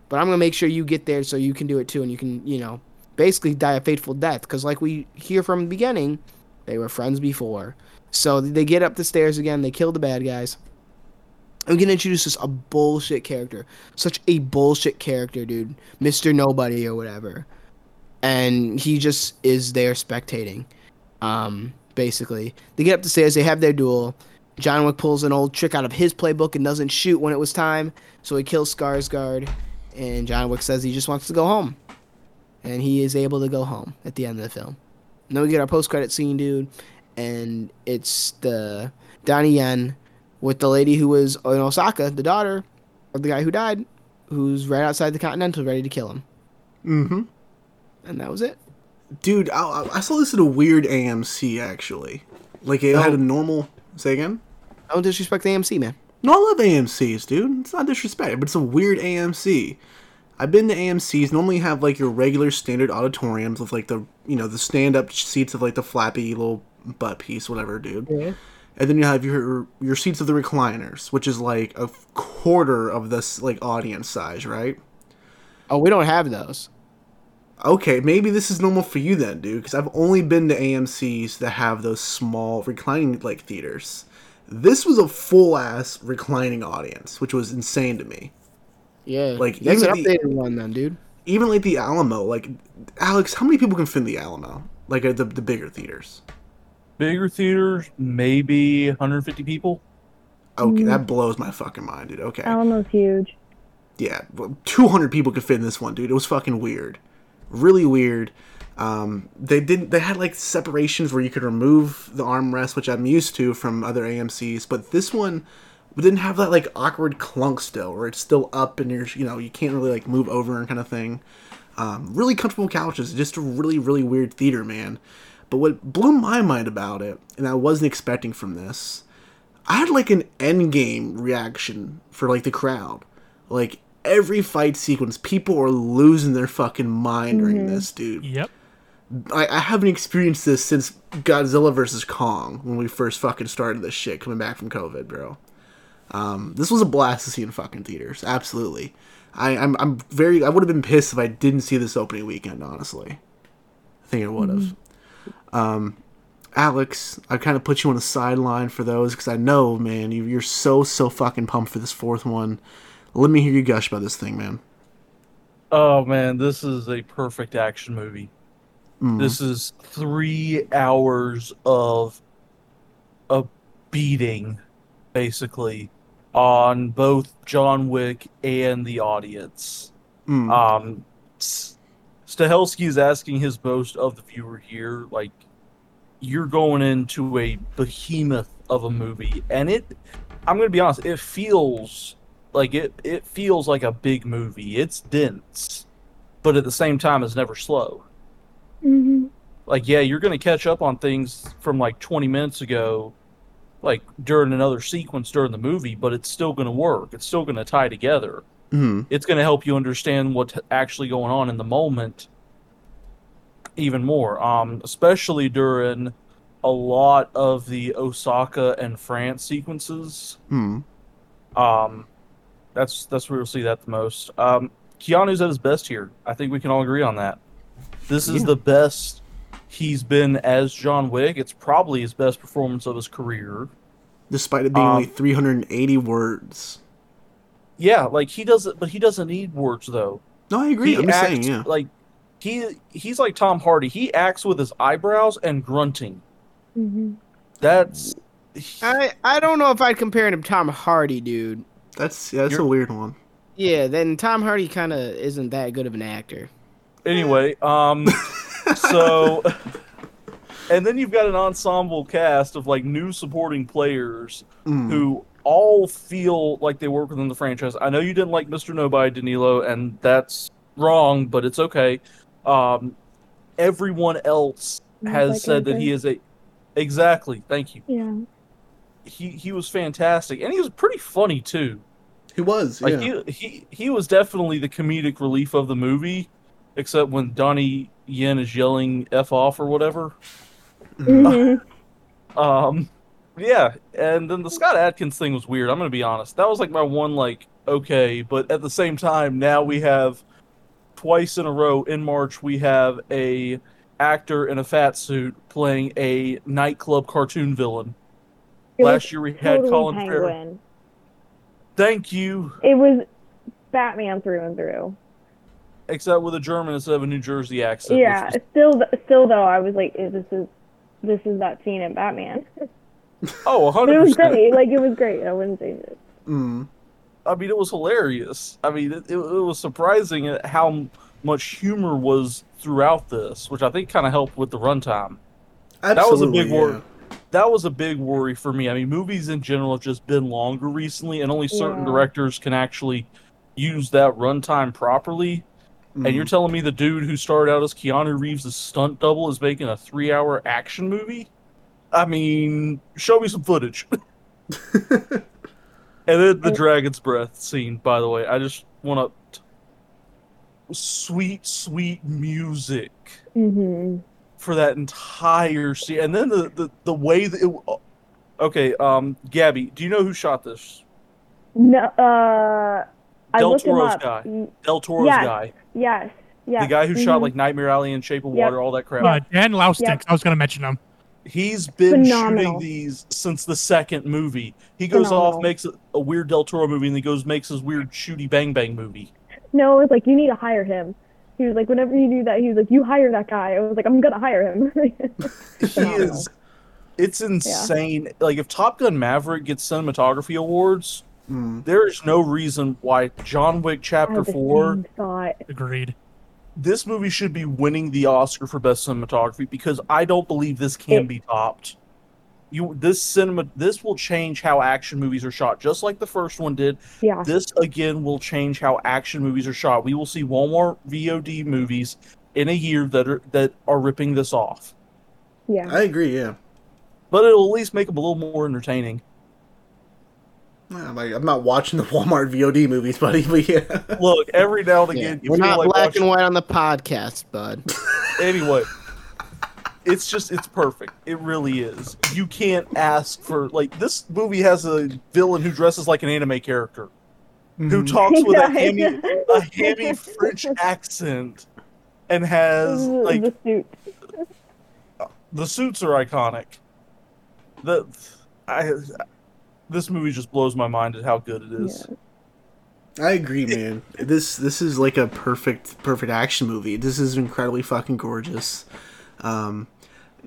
but I'm gonna make sure you get there so you can do it too, and you can, you know, basically die a fateful death. Because like we hear from the beginning, they were friends before. So they get up the stairs again. They kill the bad guys. I'm gonna introduce us a bullshit character, such a bullshit character, dude, Mister Nobody or whatever, and he just is there spectating. Um, basically, they get up the stairs. They have their duel. John Wick pulls an old trick out of his playbook and doesn't shoot when it was time, so he kills Skarsgård. And John Wick says he just wants to go home, and he is able to go home at the end of the film. And then we get our post-credit scene, dude, and it's the Donnie Yen with the lady who was in Osaka, the daughter of the guy who died, who's right outside the Continental, ready to kill him. Mm-hmm. And that was it. Dude, I, I saw this at a weird AMC actually. Like it had a oh. normal. Say again. I don't disrespect AMC, man. No, I love AMC's, dude. It's not disrespect, but it's a weird AMC. I've been to AMC's. Normally, have like your regular standard auditoriums with like the you know the stand up seats of like the flappy little butt piece, whatever, dude. Yeah. and then you have your your seats of the recliners, which is like a quarter of this like audience size, right? Oh, we don't have those. Okay, maybe this is normal for you then, dude. Because I've only been to AMC's that have those small reclining like theaters. This was a full ass reclining audience, which was insane to me. Yeah, Like, that's an even the- updated one then, dude. Even like the Alamo, like Alex, how many people can fit in the Alamo? Like at the the bigger theaters. Bigger theaters, maybe 150 people. Okay, Mm. that blows my fucking mind, dude. Okay. Alamo's huge. yeah, 200 people could fit in this one, dude. It was fucking weird, really weird. Um, they didn't. They had like separations where you could remove the armrest, which I'm used to from other AMC's, but this one didn't have that like awkward clunk still, where it's still up and you're, you know, you can't really like move over and kind of thing. Um, really comfortable couches, just a really really weird theater, man. But what blew my mind about it, and I wasn't expecting from this, I had like an endgame reaction for like the crowd. Like every fight sequence, people are losing their fucking mind during this, dude. Yep. I, I haven't experienced this since Godzilla vs Kong when we first fucking started this shit coming back from COVID, bro. Um, this was a blast to see in fucking theaters. Absolutely. I, I'm I'm very I would have been pissed if I didn't see this opening weekend. Honestly, I think I would have. Um, Alex, I kind of put you on the sideline for those because I know, man, you, you're so so fucking pumped for this fourth one. Let me hear you gush about this thing, man. Oh man, this is a perfect action movie. Mm. This is three hours of a beating, basically, on both John Wick and the audience. Mm. Um, Stahelski is asking his most of the viewer here, like you're going into a behemoth of a movie, and it. I'm gonna be honest, it feels like it. It feels like a big movie. It's dense, but at the same time, it's never slow. Mm-hmm. Like, yeah, you're gonna catch up on things from like 20 minutes ago, like during another sequence during the movie, but it's still gonna work. It's still gonna tie together Mm. it's going to help you understand what's actually going on in the moment even more um especially during a lot of the osaka and france sequences Mm. um that's that's where you'll see that the most um keanu's at his best here i think we can all agree on that this is Yeah. the best he's been as john wick it's probably his best performance of his career Despite it being Um, only 380 words. yeah like he doesn't but he doesn't need words though No, I agree. He I'm just acts saying, yeah. Like he he's like Tom Hardy. He acts with his eyebrows and grunting. Mm-hmm. That's I I don't know if I'd compare him to Tom Hardy, dude. That's yeah, that's a You're- weird one. Yeah, then Tom Hardy kind of isn't that good of an actor. anyway. Um, so and then you've got an ensemble cast of like new supporting players Mm. who all feel like they work within the franchise. I know you didn't like Mr. Nobody, Danilo, and that's wrong, but it's okay. Um, everyone else has like said that he is a exactly. Thank you. Yeah. He he was fantastic and he was pretty funny too. He was, Like yeah. he he he was definitely the comedic relief of the movie, except when Donnie Yen is yelling "f off" or whatever. Mm-hmm. Um, yeah, and then the Scott Adkins thing was weird. I'm gonna be honest. That was like my one like okay, but at the same time, now we have twice in a row in March we have a actor in a fat suit playing a nightclub cartoon villain. It Last year we had totally Colin Farrell. Thank you. It was Batman through and through. except with a German instead of a New Jersey accent. Yeah. was- Still, still though, I was like, this is this is that scene in Batman. oh, But it 100%. was great. Like it was great. I wouldn't say it. Mm. I mean, it was hilarious. I mean, it, it, it was surprising at how much humor was throughout this, which I think kind of helped with the runtime. Absolutely, that was a big worry. yeah. That was a big worry for me. I mean, movies in general have just been longer recently, and only certain Yeah. directors can actually use that runtime properly. And Mm. you're telling me the dude who started out as Keanu Reeves' stunt double is making a three-hour action movie? I mean, show me some footage. and then the dragon's breath scene, by the way, I just want to sweet, sweet music Mm-hmm. For that entire scene, and then the the, the way that it, Okay, um, Gabby, do you know who shot this? No, uh, I Del looked him Toro's up. guy. Del Toro's yes, guy. Yes. Yes. The guy who shot mhm. like Nightmare Alley and Shape of Yep. Water, all that crap. Uh, Dan Laustsen. Yep. I was gonna mention him. He's been Phenomenal. shooting these since the second movie. He goes Phenomenal. off, makes a, a weird Del Toro movie, and he goes makes his weird shooty bang bang movie. No, it's like you need to hire him. He was like, whenever you do that, he was like, you hire that guy. I was like, I'm gonna hire him. He is. It's insane. Like if Top Gun Maverick gets cinematography awards, mm. there is no reason why John Wick Chapter Four. Agreed. This movie should be winning the Oscar for best cinematography because I don't believe this can It- be topped. You this cinema this will change how action movies are shot, just like the first one did. Yeah. This again will change how action movies are shot. We will see Walmart VOD movies in a year that are that are ripping this off. Yeah. I agree. Yeah. But it'll at least make them a little more entertaining. I'm, like, I'm not watching the Walmart VOD movies, buddy. But yeah. Look, every now and Yeah, again, you We're feel not like black watching- and white on the podcast, bud. anyway it's just it's perfect it really is you can't ask for like this movie has a villain who dresses like an anime character who Mhm. talks with a He hammy does. a hammy french accent and has like the suit. the suits are iconic the i this movie just blows my mind at how good it is I agree, man. This this is like a perfect perfect action movie. This is incredibly fucking gorgeous. Um,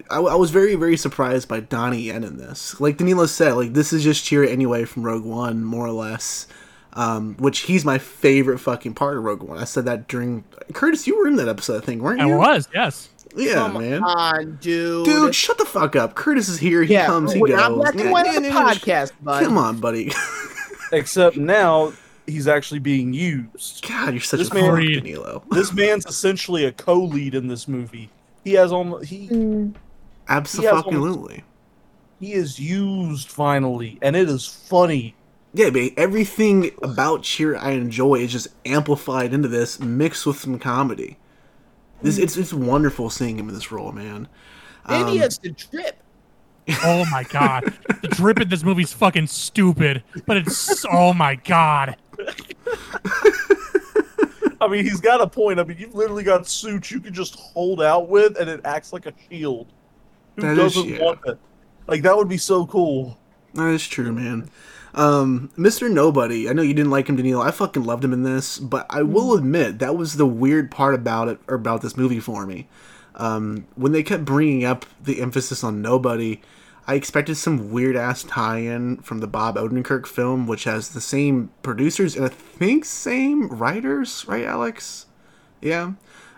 I, I was very very surprised by Donnie Yen in this. Like Danilo said, like this is just Chirrut Imwe from Rogue One, more or less. Um, which he's my favorite fucking part of Rogue One. I said that during Curtis. You were in that episode, I think, weren't you? I was, yes. Yeah, Come man. on, dude. Dude, shut the fuck up. Curtis is here. He Yeah, comes. He we're goes. not black and Yeah, on the yeah, yeah. podcast, bud. Come on, buddy. except now he's actually being used God, you're such This a man- fuck, Danilo. this man's essentially a co-lead in this movie he has almost he Mm. Absolutely. he is used finally and it is funny Yeah, but everything about Chirrut I enjoy is just amplified into this, mixed with some comedy. This it's it's wonderful seeing him in this role, man. And he Um, has the drip. Oh my god, the drip in this movie's fucking stupid, but it's oh my god. I mean, he's got a point. I mean, you've literally got suits you can just hold out with, and it acts like a shield. Who That is- doesn't yeah. want that? Like that would be so cool. That is true, man. Um, Mr. Nobody, I know you didn't like him, Danilo. I fucking loved him in this, but I will admit that was the weird part about it, or about this movie for me. Um, when they kept bringing up the emphasis on Nobody, I expected some weird ass tie-in from the Bob Odenkirk film, which has the same producers and I think same writers, right, Alex? Yeah.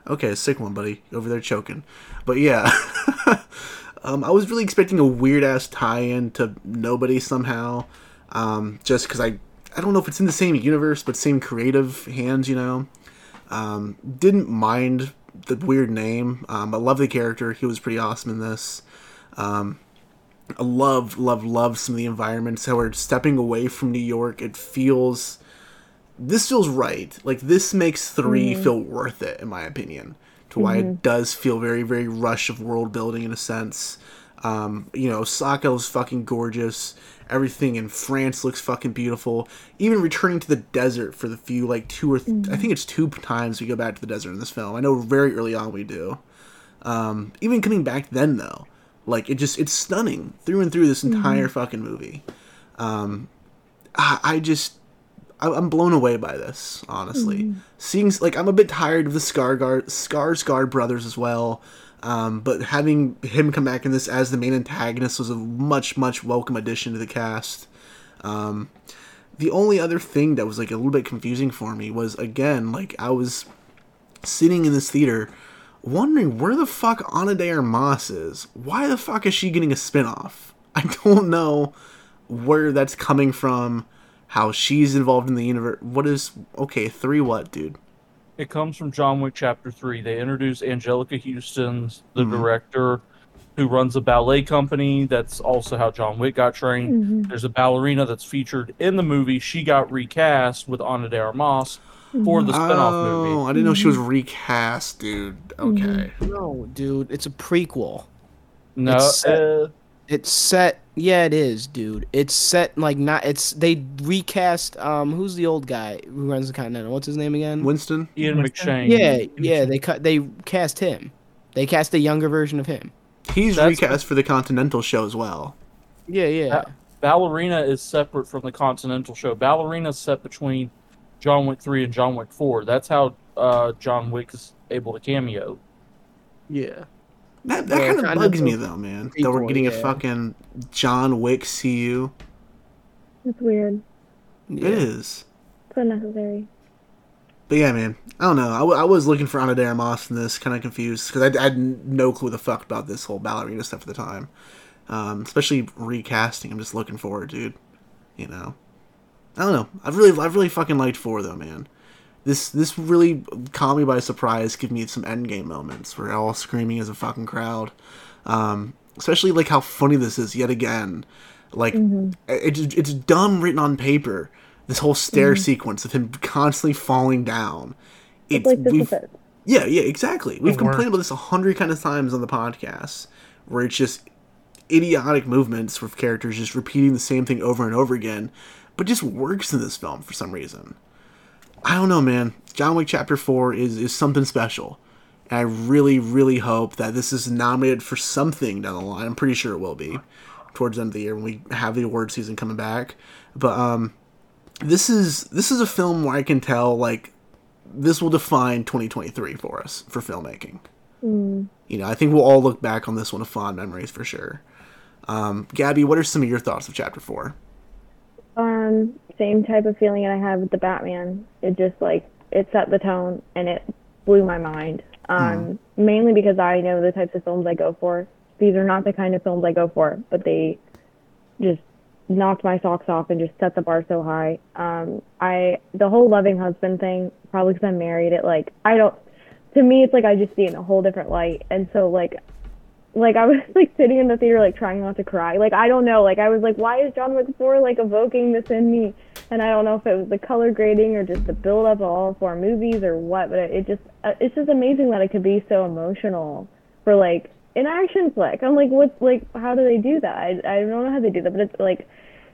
Okay, sick one, buddy. Over there choking. But yeah. um, I was really expecting a weird ass tie-in to Nobody somehow. Um, just because I, I don't know if it's in the same universe, but same creative hands, you know. Um, didn't mind the weird name. Um, I love the character. He was pretty awesome in this. Um, I love, love, love some of the environments. How we're stepping away from New York. It feels, this feels right. Like this makes 3 Mhm. feel worth it, in my opinion. To why Mhm. it does feel very, very rush of world building in a sense. Um, you know, Osaka is fucking gorgeous. Everything in France looks fucking beautiful. Even returning to the desert for the few, like two or th- I think it's two times we go back to the desert in this film. I know very early on we do. Um, even coming back then though, like it just it's stunning through and through this entire Mhm. fucking movie. Um, I, I just I, I'm blown away by this, honestly. Mhm. Seeing like I'm a bit tired of the Scarguard Skarsgård brothers as well. Um, but having him come back in this as the main antagonist was a much much welcome addition to the cast. Um, the only other thing that was like a little bit confusing for me was again like I was sitting in this theater wondering where the fuck Ana de Armas is. Why the fuck is she getting a spin-off? I don't know where that's coming from, how she's involved in the universe. What is okay, three what, dude? It comes from John Wick Chapter Three. They introduce Anjelica Huston's the Mhm. director who runs a ballet company. That's also how John Wick got trained. Mhm. There's a ballerina that's featured in the movie. She got recast with Ana de Armas for the spin-off oh, movie. Oh, I didn't know she was recast, dude. Okay. No, dude, it's a prequel. No, it's set, uh, it's set Yeah, it is, dude. It's set like not. It's they recast. Um, who's the old guy who runs the Continental? What's his name again? Winston. Ian McShane. Yeah, yeah. They cut. They cast him. They cast a younger version of him. He's That's- recast for the Continental show as well. Yeah, yeah. Ba- Ballerina is separate from the Continental show. Ballerina set between John Wick 3 and John Wick 4. That's how uh, John Wick is able to cameo. Yeah. That that Yeah, kind of bugs of me though, man. That we're prequel, getting a fucking John Wick CU. It's weird. It is. It's unnecessary. But yeah, man, I don't know. I, w- I was looking for Ana de Armas in this, kind of confused because I, I had no clue the fuck about this whole ballerina stuff at the time. Um, especially recasting. I'm just looking forward, dude. You know, I don't know. I've really, I've really fucking liked four though, man. This this really caught me by surprise. Give me some endgame moments. We're all screaming as a fucking crowd. Um, especially like how funny this is yet again. Like it's it's dumb written on paper. This whole stair Mhm. sequence of him constantly falling down. It's like this we've- yeah, yeah, exactly. We've It complained works. about this a hundred kind of times on the podcast, where it's just idiotic movements with characters just repeating the same thing over and over again, but just works in this film for some reason. I don't know, man. John Wick Chapter Four is is something special, and I really, really hope that this is nominated for something down the line. I'm pretty sure it will be towards the end of the year when we have the award season coming back. But um, this is this is a film where I can tell like this will define 2023 for us for filmmaking. Mm. You know, I think we'll all look back on this one of fond memories for sure. Um, Gabby, what are some of your thoughts of Chapter Four? Um, same type of feeling that I had with the Batman. It just like it set the tone and it blew my mind. Um, mainly because I know the types of films I go for. These are not the kind of films I go for, but they just knocked my socks off and just set the bar so high. Um, I the whole loving husband thing, probably because I'm married. It like I don't. To me, it's like I just see it in a whole different light, and so like like I was like sitting in the theater like trying not to cry. Like I don't know. Like I was like, why is John Wick 4 like evoking this in me? And I don't know if it was the color grading or just the build up of all four movies or what. But it just uh, it's just amazing that it could be so emotional for like an action flick. I'm like, what's like how do they do that? I I don't know how they do that. But it's like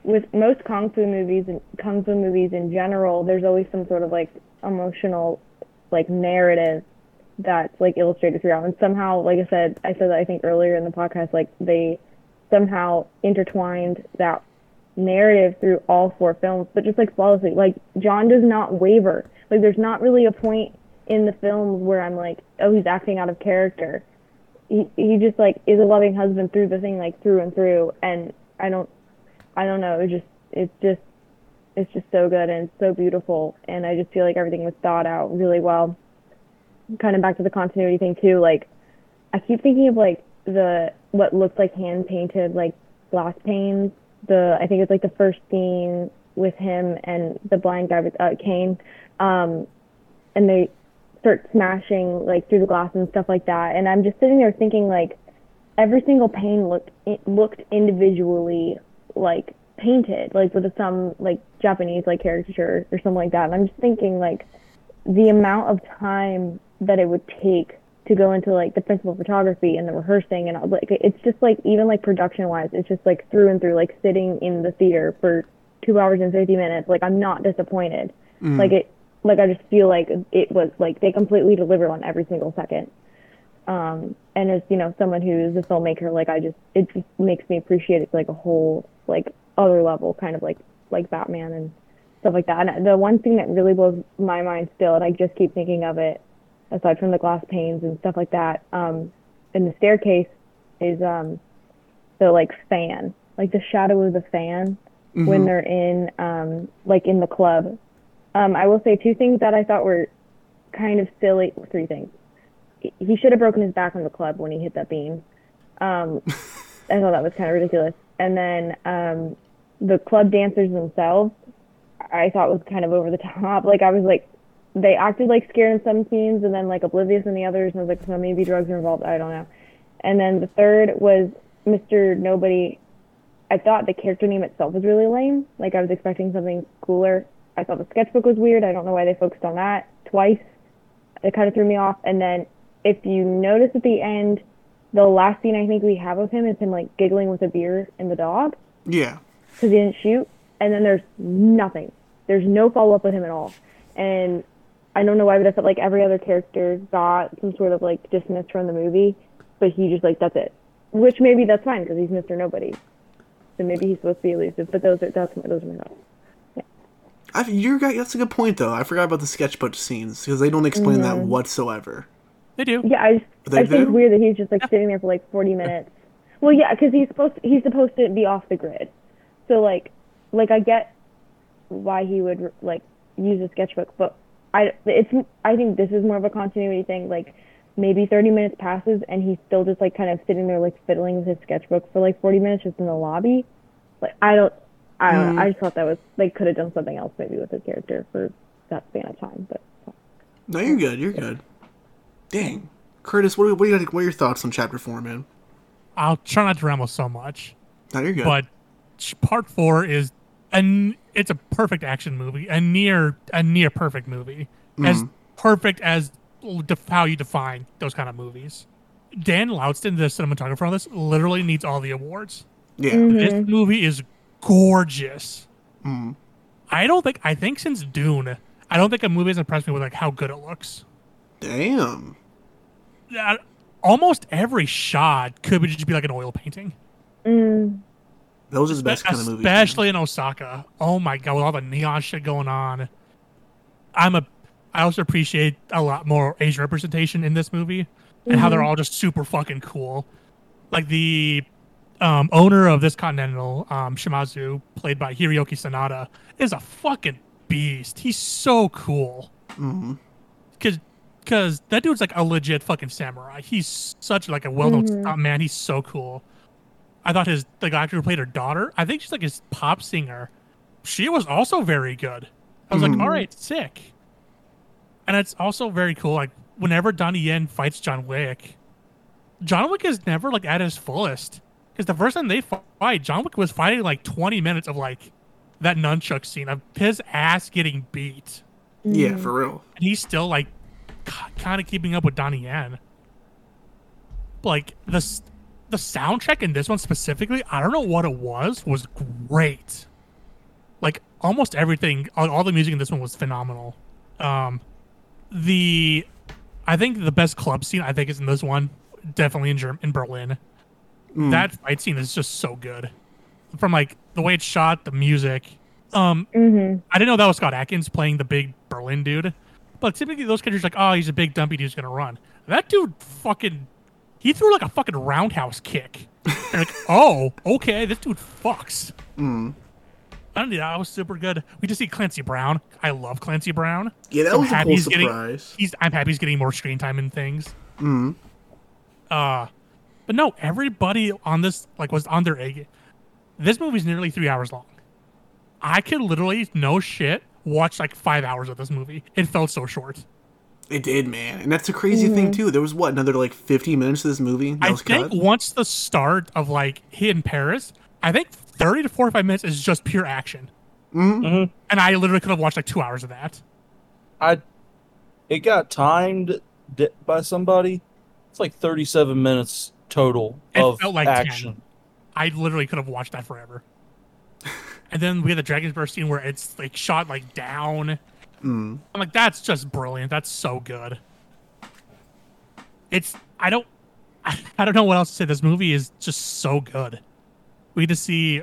with most kung fu movies and kung fu movies in general, there's always some sort of like emotional like narrative that's like illustrated throughout. And somehow, like I said, I said that I think earlier in the podcast, like they somehow intertwined that narrative through all four films, but just like flawlessly. Like John does not waver. Like there's not really a point in the films where I'm like, oh, he's acting out of character. He he just like is a loving husband through the thing, like through and through. And I don't, I don't know. It just it's just it's just so good and so beautiful. And I just feel like everything was thought out really well kind of back to the continuity thing too like i keep thinking of like the what looked like hand painted like glass panes. The i think it's like the first scene with him and the blind guy with uh, Caine um and they start smashing like through the glass and stuff like that. And i'm just sitting there thinking like every single pane looked looked individually like painted like with some like japanese like caricature or something like that. And i'm just thinking like the amount of time that it would take to go into like the principal photography and the rehearsing and all, like it's just like even like production wise it's just like through and through like sitting in the theater for two hours and 50 minutes like i'm not disappointed. Mm. like it like i just feel like it was like they completely delivered on every single second. Um and as you know someone who's a filmmaker like i just it just makes me appreciate it like a whole like other level kind of like like batman and stuff like that. And the one thing that really blows my mind still and i just keep thinking of it aside from the glass panes and stuff like that um in the staircase is um the like fan like the shadow of the fan when Mhm. they're in um like in the club. Um i will say two things that i thought were kind of silly three things. He- he should have broken his back on the club when he hit that beam. Um i thought that was kind of ridiculous. And then um the club dancers themselves i thought was kind of over the top. Like i was like they acted like scared in some scenes and then like oblivious in the others and I was like so maybe drugs are involved I don't know. And then the third was Mr. Nobody. I thought the character name itself was really lame. Like I was expecting something cooler. I thought the sketchbook was weird. I don't know why they focused on that twice. It kind of threw me off. And then if you notice at the end the last scene I think we have of him is him like giggling with a beer and the dog. Yeah. because he didn't shoot, and then there's nothing. There's no follow up with him at all, and I don't know why, but I felt like every other character got some sort of like dismissed from the movie, but he just like that's it. Which maybe that's fine because he's Mr. Nobody, so maybe he's supposed to be elusive. But those are that's my, those are my thoughts. Yeah. I, you're right. That's a good point, though. I forgot about the sketchbook scenes because they don't explain that Mhm. whatsoever. They do. Yeah, I just, They I think it's weird that he's just like sitting there for like 40 minutes. Well, yeah, because he's supposed to, he's supposed to be off the grid. So like like I get why he would like use a sketchbook, but I it's I think this is more of a continuity thing. Like maybe 30 minutes passes and he's still just like kind of sitting there like fiddling with his sketchbook for like 40 minutes just in the lobby. Like I don't I don't Mm. know. I just thought that was they could have done something else maybe with his character for that span of time, but No, you're good. You're good. Dang, Curtis, what are, what are, your, what are your thoughts on chapter four, man? I'll try not to ramble so much. No, you're good. But part four is an it's a perfect action movie, a near a near perfect movie, as Mhm. perfect as def- how you define those kind of movies. Dan Laustsen, the cinematographer on this, literally needs all the awards. Yeah. This movie is gorgeous. Mm. I don't think I think since Dune, I don't think a movie has impressed me with like how good it looks. Damn. Uh, almost every shot could be- just be like an oil painting. mm, Those are the best kind of movies. especially in Osaka. Oh my god, with all the neon shit going on. I'm a. I also appreciate a lot more Asian representation in this movie, and how they're Mhm. all just super fucking cool. Like the um, owner of this Continental, um, Shimazu, played by Hiroyuki Sanada, is a fucking beast. He's so cool. hmm Cause, cause that dude's like a legit fucking samurai. He's such like a well-known Mhm. man. He's so cool. I thought his the actor who played her daughter. I think she's like his pop singer. She was also very good. I was Mhm. like, all right, sick. And it's also very cool. Like whenever Donnie Yen fights John Wick, John Wick is never like at his fullest. Because the first time they fight, John Wick was fighting like 20 minutes of like that nunchuck scene of his ass getting beat Yeah, for real. and he's still like kind of keeping up with Donnie Yen. Like the s- the soundtrack in this one specifically, I don't know what it was, was great. Like almost everything, all, all the music in this one was phenomenal. Um, the I think the best club scene I think is in this one, definitely in Germ- in Berlin. Mm. That fight scene is just so good. From like the way it's shot, the music. Um, mhm. I didn't know that was Scott Adkins playing the big Berlin dude. But typically those characters are like, oh, he's a big dumpy dude who's gonna run. That dude fucking he threw like a fucking roundhouse kick. And like, oh, okay, this dude fucks. Mm. I don't know, that was super good. We just see Clancy Brown. I love Clancy Brown. Yeah, that I'm was a happy cool he's getting- surprise. he's I'm happy he's getting more screen time and things. Mm. Uh but no, everybody on this like was on their egg. This movie's nearly three hours long. I could literally, no shit, watch like five hours of this movie. It felt so short. It did, man, and that's a crazy thing too. There was what another like 15 minutes of this movie that I was think cut. once the start of like Hidden Paris, I think 30 to 45 minutes is just pure action. Mm-hmm. And I literally could have watched like two hours of that. I it got timed by somebody. It's like 37 minutes total It of felt like action. 10. I literally could have watched that forever. and then we had the Dragon's Breath scene where it's like shot like down. Mm. I'm like, that's just brilliant. That's so good. It's I don't I don't know what else to say. This movie is just so good. We get to see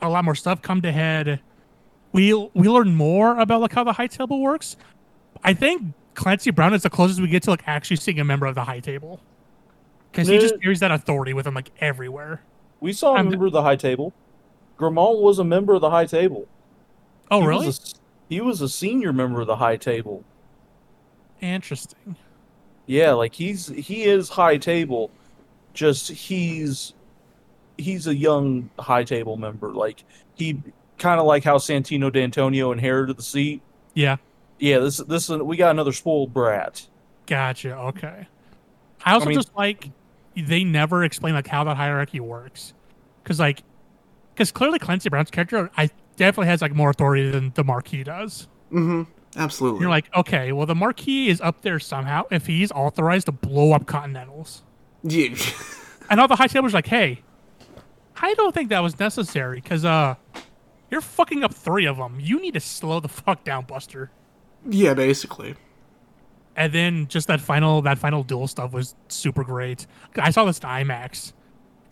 a lot more stuff come to head. We we learn more about like how the high table works. I think Clancy Brown is the closest we get to like actually seeing a member of the high table. Because he just carries that authority with him like everywhere. We saw a I'm- member of the high table. Gramont was a member of the high table. Oh He was really? a s- he was a senior member of the high table. Interesting. Yeah, like he's he is high table, just he's he's a young high table member. Like he kind of like how Santino D'Antonio inherited the seat. Yeah. Yeah, this this we got another spoiled brat. Gotcha. Okay. I also I mean- just like they never explain like how that hierarchy works, because like, because clearly Clancy Brown's character, I definitely has like more authority than the Marquis does. Mm-hmm. Absolutely. You're like, okay, well the Marquis is up there somehow if he's authorized to blow up Continentals. Yeah. and all the high tablers like, hey, I don't think that was necessary because uh, you're fucking up three of them. You need to slow the fuck down, Buster. yeah, basically. And then just that final that final duel stuff was super great. I saw this in IMAX,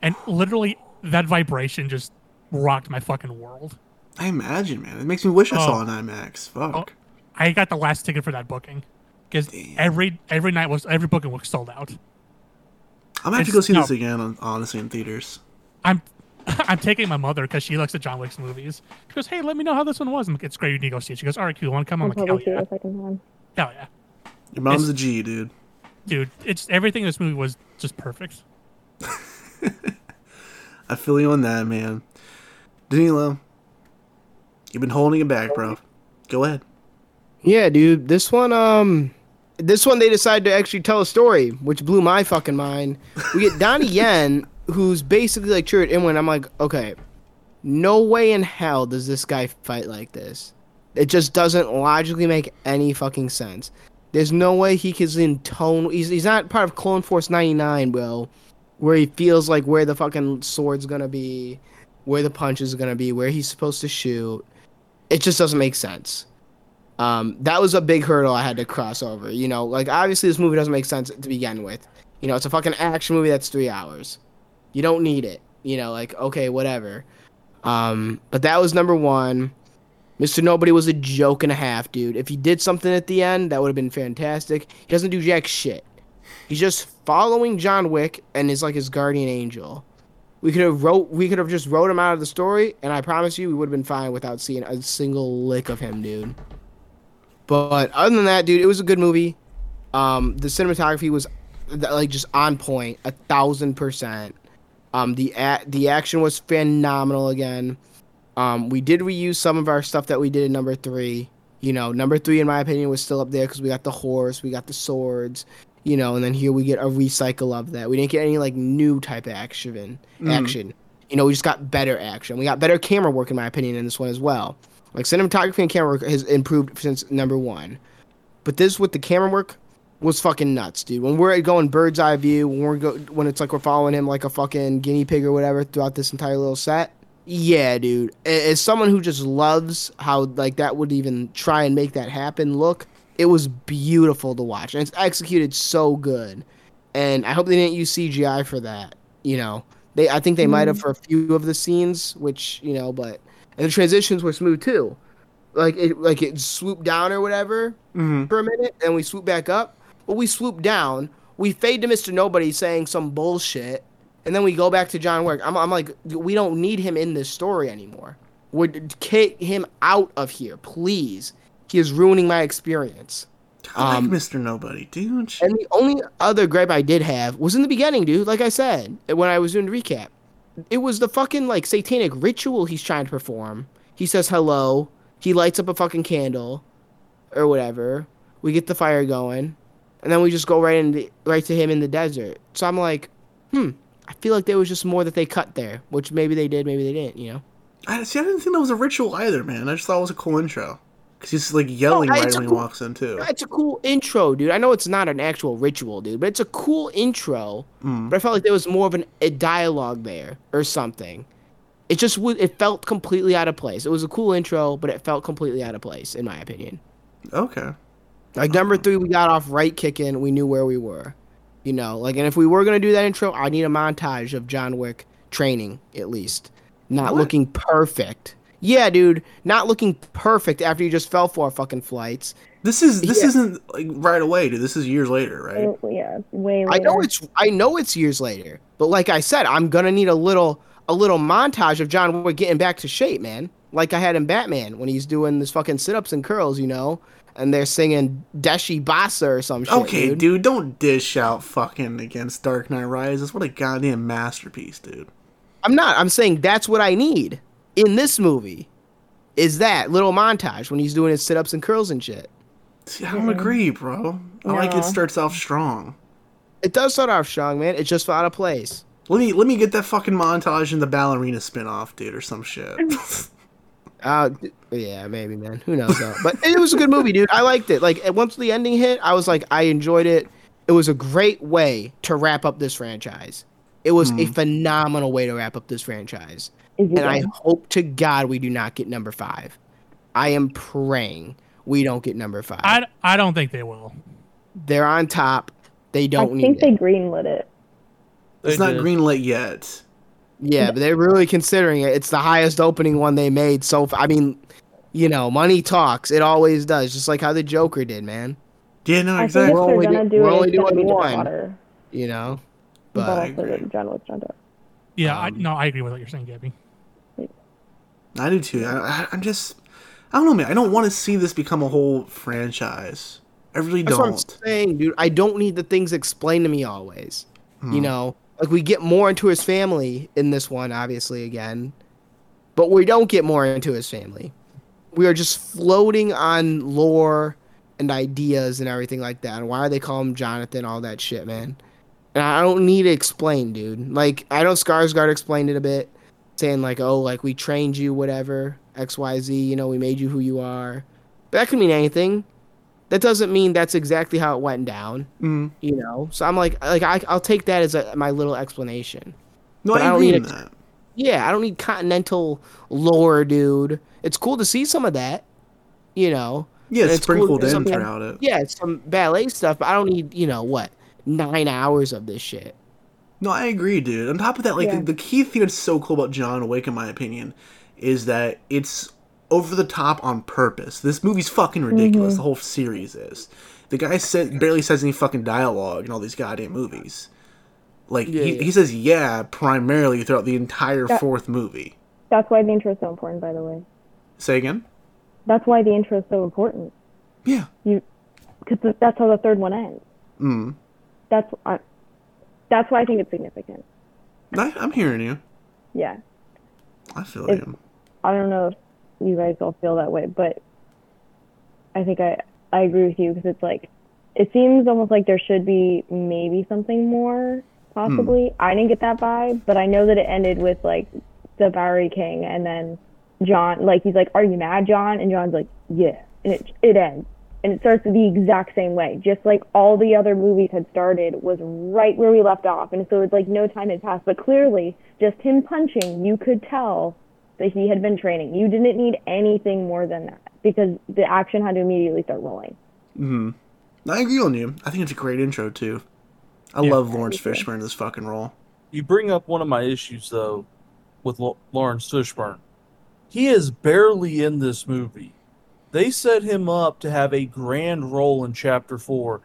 and literally that vibration just rocked my fucking world. I imagine, man. It makes me wish I saw Oh. an IMAX. Oh, Fuck. I got the last ticket for that booking because every every night was every booking was sold out. I'm gonna have to go see no. this again, on, honestly, in theaters. I'm I'm taking my mother because she likes the John Wick's movies. She goes, "Hey, let me know how this one was." I'm like, "It's great. You need to go see it." She goes, "All right, cool. Want to come?" I'm I'll like, "Hell yeah, it a second time. hell yeah, Your mom's It's- a G, dude. dude." It's everything in this movie was just perfect. I feel you on that, man. Danilo, you've been holding it back, bro. Go ahead. Yeah, dude. This one, um, this one they decided to actually tell a story, which blew my fucking mind. We get Donnie Yen, who's basically like Chirrut Imwe. I'm like, okay, no way in hell does this guy fight like this. It just doesn't logically make any fucking sense. There's no way he can in tone. He's he's not part of Clone Force 99, bro, where he feels like where the fucking sword's gonna be, where the punch is gonna be, where he's supposed to shoot. It just doesn't make sense. Um, that was a big hurdle I had to cross over. You know, like obviously this movie doesn't make sense to begin with. You know, it's a fucking action movie that's three hours. You don't need it. You know, like okay, whatever. Um, but that was number one. Mr. Nobody was a joke and a half, dude. If he did something at the end, that would have been fantastic. He doesn't do jack shit. He's just following John Wick and is like his guardian angel. We could have wrote we could have just wrote him out of the story, and I promise you we would have been fine without seeing a single lick of him, dude. But other than that, dude, it was a good movie. Um, the cinematography was like just on point, a thousand percent. Um, the a- the action was phenomenal again. Um, we did reuse some of our stuff that we did in number three. You know, number three, in my opinion, was still up there because we got the horse, we got the swords, you know, and then here we get a recycle of that. We didn't get any like new type of action. Mm. Action, you know, we just got better action. We got better camera work, in my opinion, in this one as well. Like cinematography and camera work has improved since number one, but this with the camera work was fucking nuts, dude. When we're going bird's eye view, when we're go, when it's like we're following him like a fucking guinea pig or whatever throughout this entire little set. Yeah, dude. As someone who just loves how like that would even try and make that happen look, it was beautiful to watch, and it's executed so good. And I hope they didn't use CGI for that. You know, they I think they might have for a few of the scenes, which you know, but and the transitions were smooth too. Like it like it swooped down or whatever Mhm. for a minute, and we swoop back up. But we swoop down, we fade to Mr. Nobody saying some bullshit, and then we go back to John Wick. I'm, I'm like, we don't need him in this story anymore. Would kick him out of here, please. He is ruining my experience. I Um, like Mr. Nobody, dude. And the only other gripe I did have was in the beginning, dude. Like I said, when I was doing the recap, it was the fucking like satanic ritual he's trying to perform. He says hello. He lights up a fucking candle, or whatever. We get the fire going, and then we just go right into right to him in the desert. So I'm like, hmm. I feel like there was just more that they cut there, which maybe they did, maybe they didn't. You know. I see. I didn't think that was a ritual either, man. I just thought it was a cool intro because he's like yelling No, right when he cool- walks in too. It's a cool intro, dude. I know it's not an actual ritual, dude, but it's a cool intro. Mm. But I felt like there was more of an, a dialogue there or something. It just would. It felt completely out of place. It was a cool intro, but it felt completely out of place, in my opinion. Okay. Like number three, we got off right kicking. We knew where we were, you know. Like, and if we were gonna do that intro, I need a montage of John Wick training at least, not What? looking perfect. Yeah, dude, not looking perfect after you just fell four fucking flights. This is this Yeah. isn't like right away, dude. This is years later, right? Oh, yeah, way I know it's I know it's years later, but like I said, I'm gonna need a little a little montage of John Wick getting back to shape, man. Like I had in Batman when he's doing this fucking sit ups and curls, you know, and they're singing Deshi Basa or some shit. Okay, dude. dude. don't dish out fucking against Dark Knight Rises. What a goddamn masterpiece, dude. I'm not. I'm saying that's what I need in this movie. Is that little montage when he's doing his sit ups and curls and shit? See, I don't agree, bro. I like it starts off strong. It does start off strong, man. It just fell out of place. Let me let me get that fucking montage in the ballerina spin-off, dude, or some shit. Uh, yeah, maybe, man. Who knows? Though? But it was a good movie, dude. I liked it. Like, once the ending hit, I was like, I enjoyed it. it was a great way to wrap up this franchise. It was a Mhm. phenomenal way to wrap up this franchise. Is it And I hope to God we do not get number five. I am praying we don't get number five. I, I don't think they will. They're on top. They don't I think need they it. greenlit it. It's They not did. greenlit yet. Yeah, but they're really considering it. It's the highest opening one they made. So f- I mean, you know, money talks. It always does. Just like how the Joker did, man. Yeah, no, I think exactly. if We're only do- do we're it, only it's doing be one. Water. You know, But, but also the John Wick John Doe. Yeah, I, Um, no, I agree with what you're saying, Gabby. I do too. I, I'm just, I don't know, man. I don't want to see this become a whole franchise. I really that's what I'm don't. saying, dude. I don't need the things explained to me always. Hmm. You know, like we get more into his family in this one, obviously again, but we don't get more into his family. We are just floating on lore and ideas and everything like that. And why are they call him Jonathan, all that shit, man. And I don't need to explain, dude. Like I know Skarsgård explained it a bit, saying like, "Oh, like we trained you, whatever, X, Y, Z. You know, we made you who you are." But that could mean anything. That doesn't mean that's exactly how it went down. Mm. You know, so I'm like, like I, I'll take that as a, my little explanation. No, But I I don't need it- that. Yeah, I don't need continental lore, dude. It's cool to see some of that. You know. Yeah, it's it's cool sprinkled to- in some- throughout it. Yeah, it's some ballet stuff, but I don't need, you know, what nine hours of this shit. No, I agree, dude. On top of that, like Yeah. the, the key thing that's so cool about John Wick, in my opinion, is that it's over the top on purpose. This movie's fucking ridiculous. Mm-hmm. The whole series is. The guy said barely says any fucking dialogue in all these goddamn movies. Like Yeah, he, yeah. he says yeah primarily throughout the entire That- fourth movie. That's why the intro is so important, by the way. Say again? That's why the intro is so important. Yeah. You, because that's how the third one ends. Mm. That's uh, that's why I think it's significant. I, I'm hearing you. Yeah. I feel If- you. I don't know if you guys all feel that way, but I think I I agree with you because it's like it seems almost like there should be maybe something more possibly. Hmm. I didn't get that vibe, but I know that it ended with like the Bowery King and then John like he's like, "Are you mad, John?" And John's like, "Yeah," and it it ends. And it starts the exact same way, just like all the other movies had started, was right where we left off. And so it's like no time had passed. But clearly, just him punching, you could tell that he had been training. You didn't need anything more than that because the action had to immediately start rolling. hmm I agree on you. I think it's a great intro too. I Yeah. love Laurence Fishburne in this fucking role. You bring up one of my issues though with Lo- Laurence Fishburne. He is barely in this movie. They set him up to have a grand role in chapter 4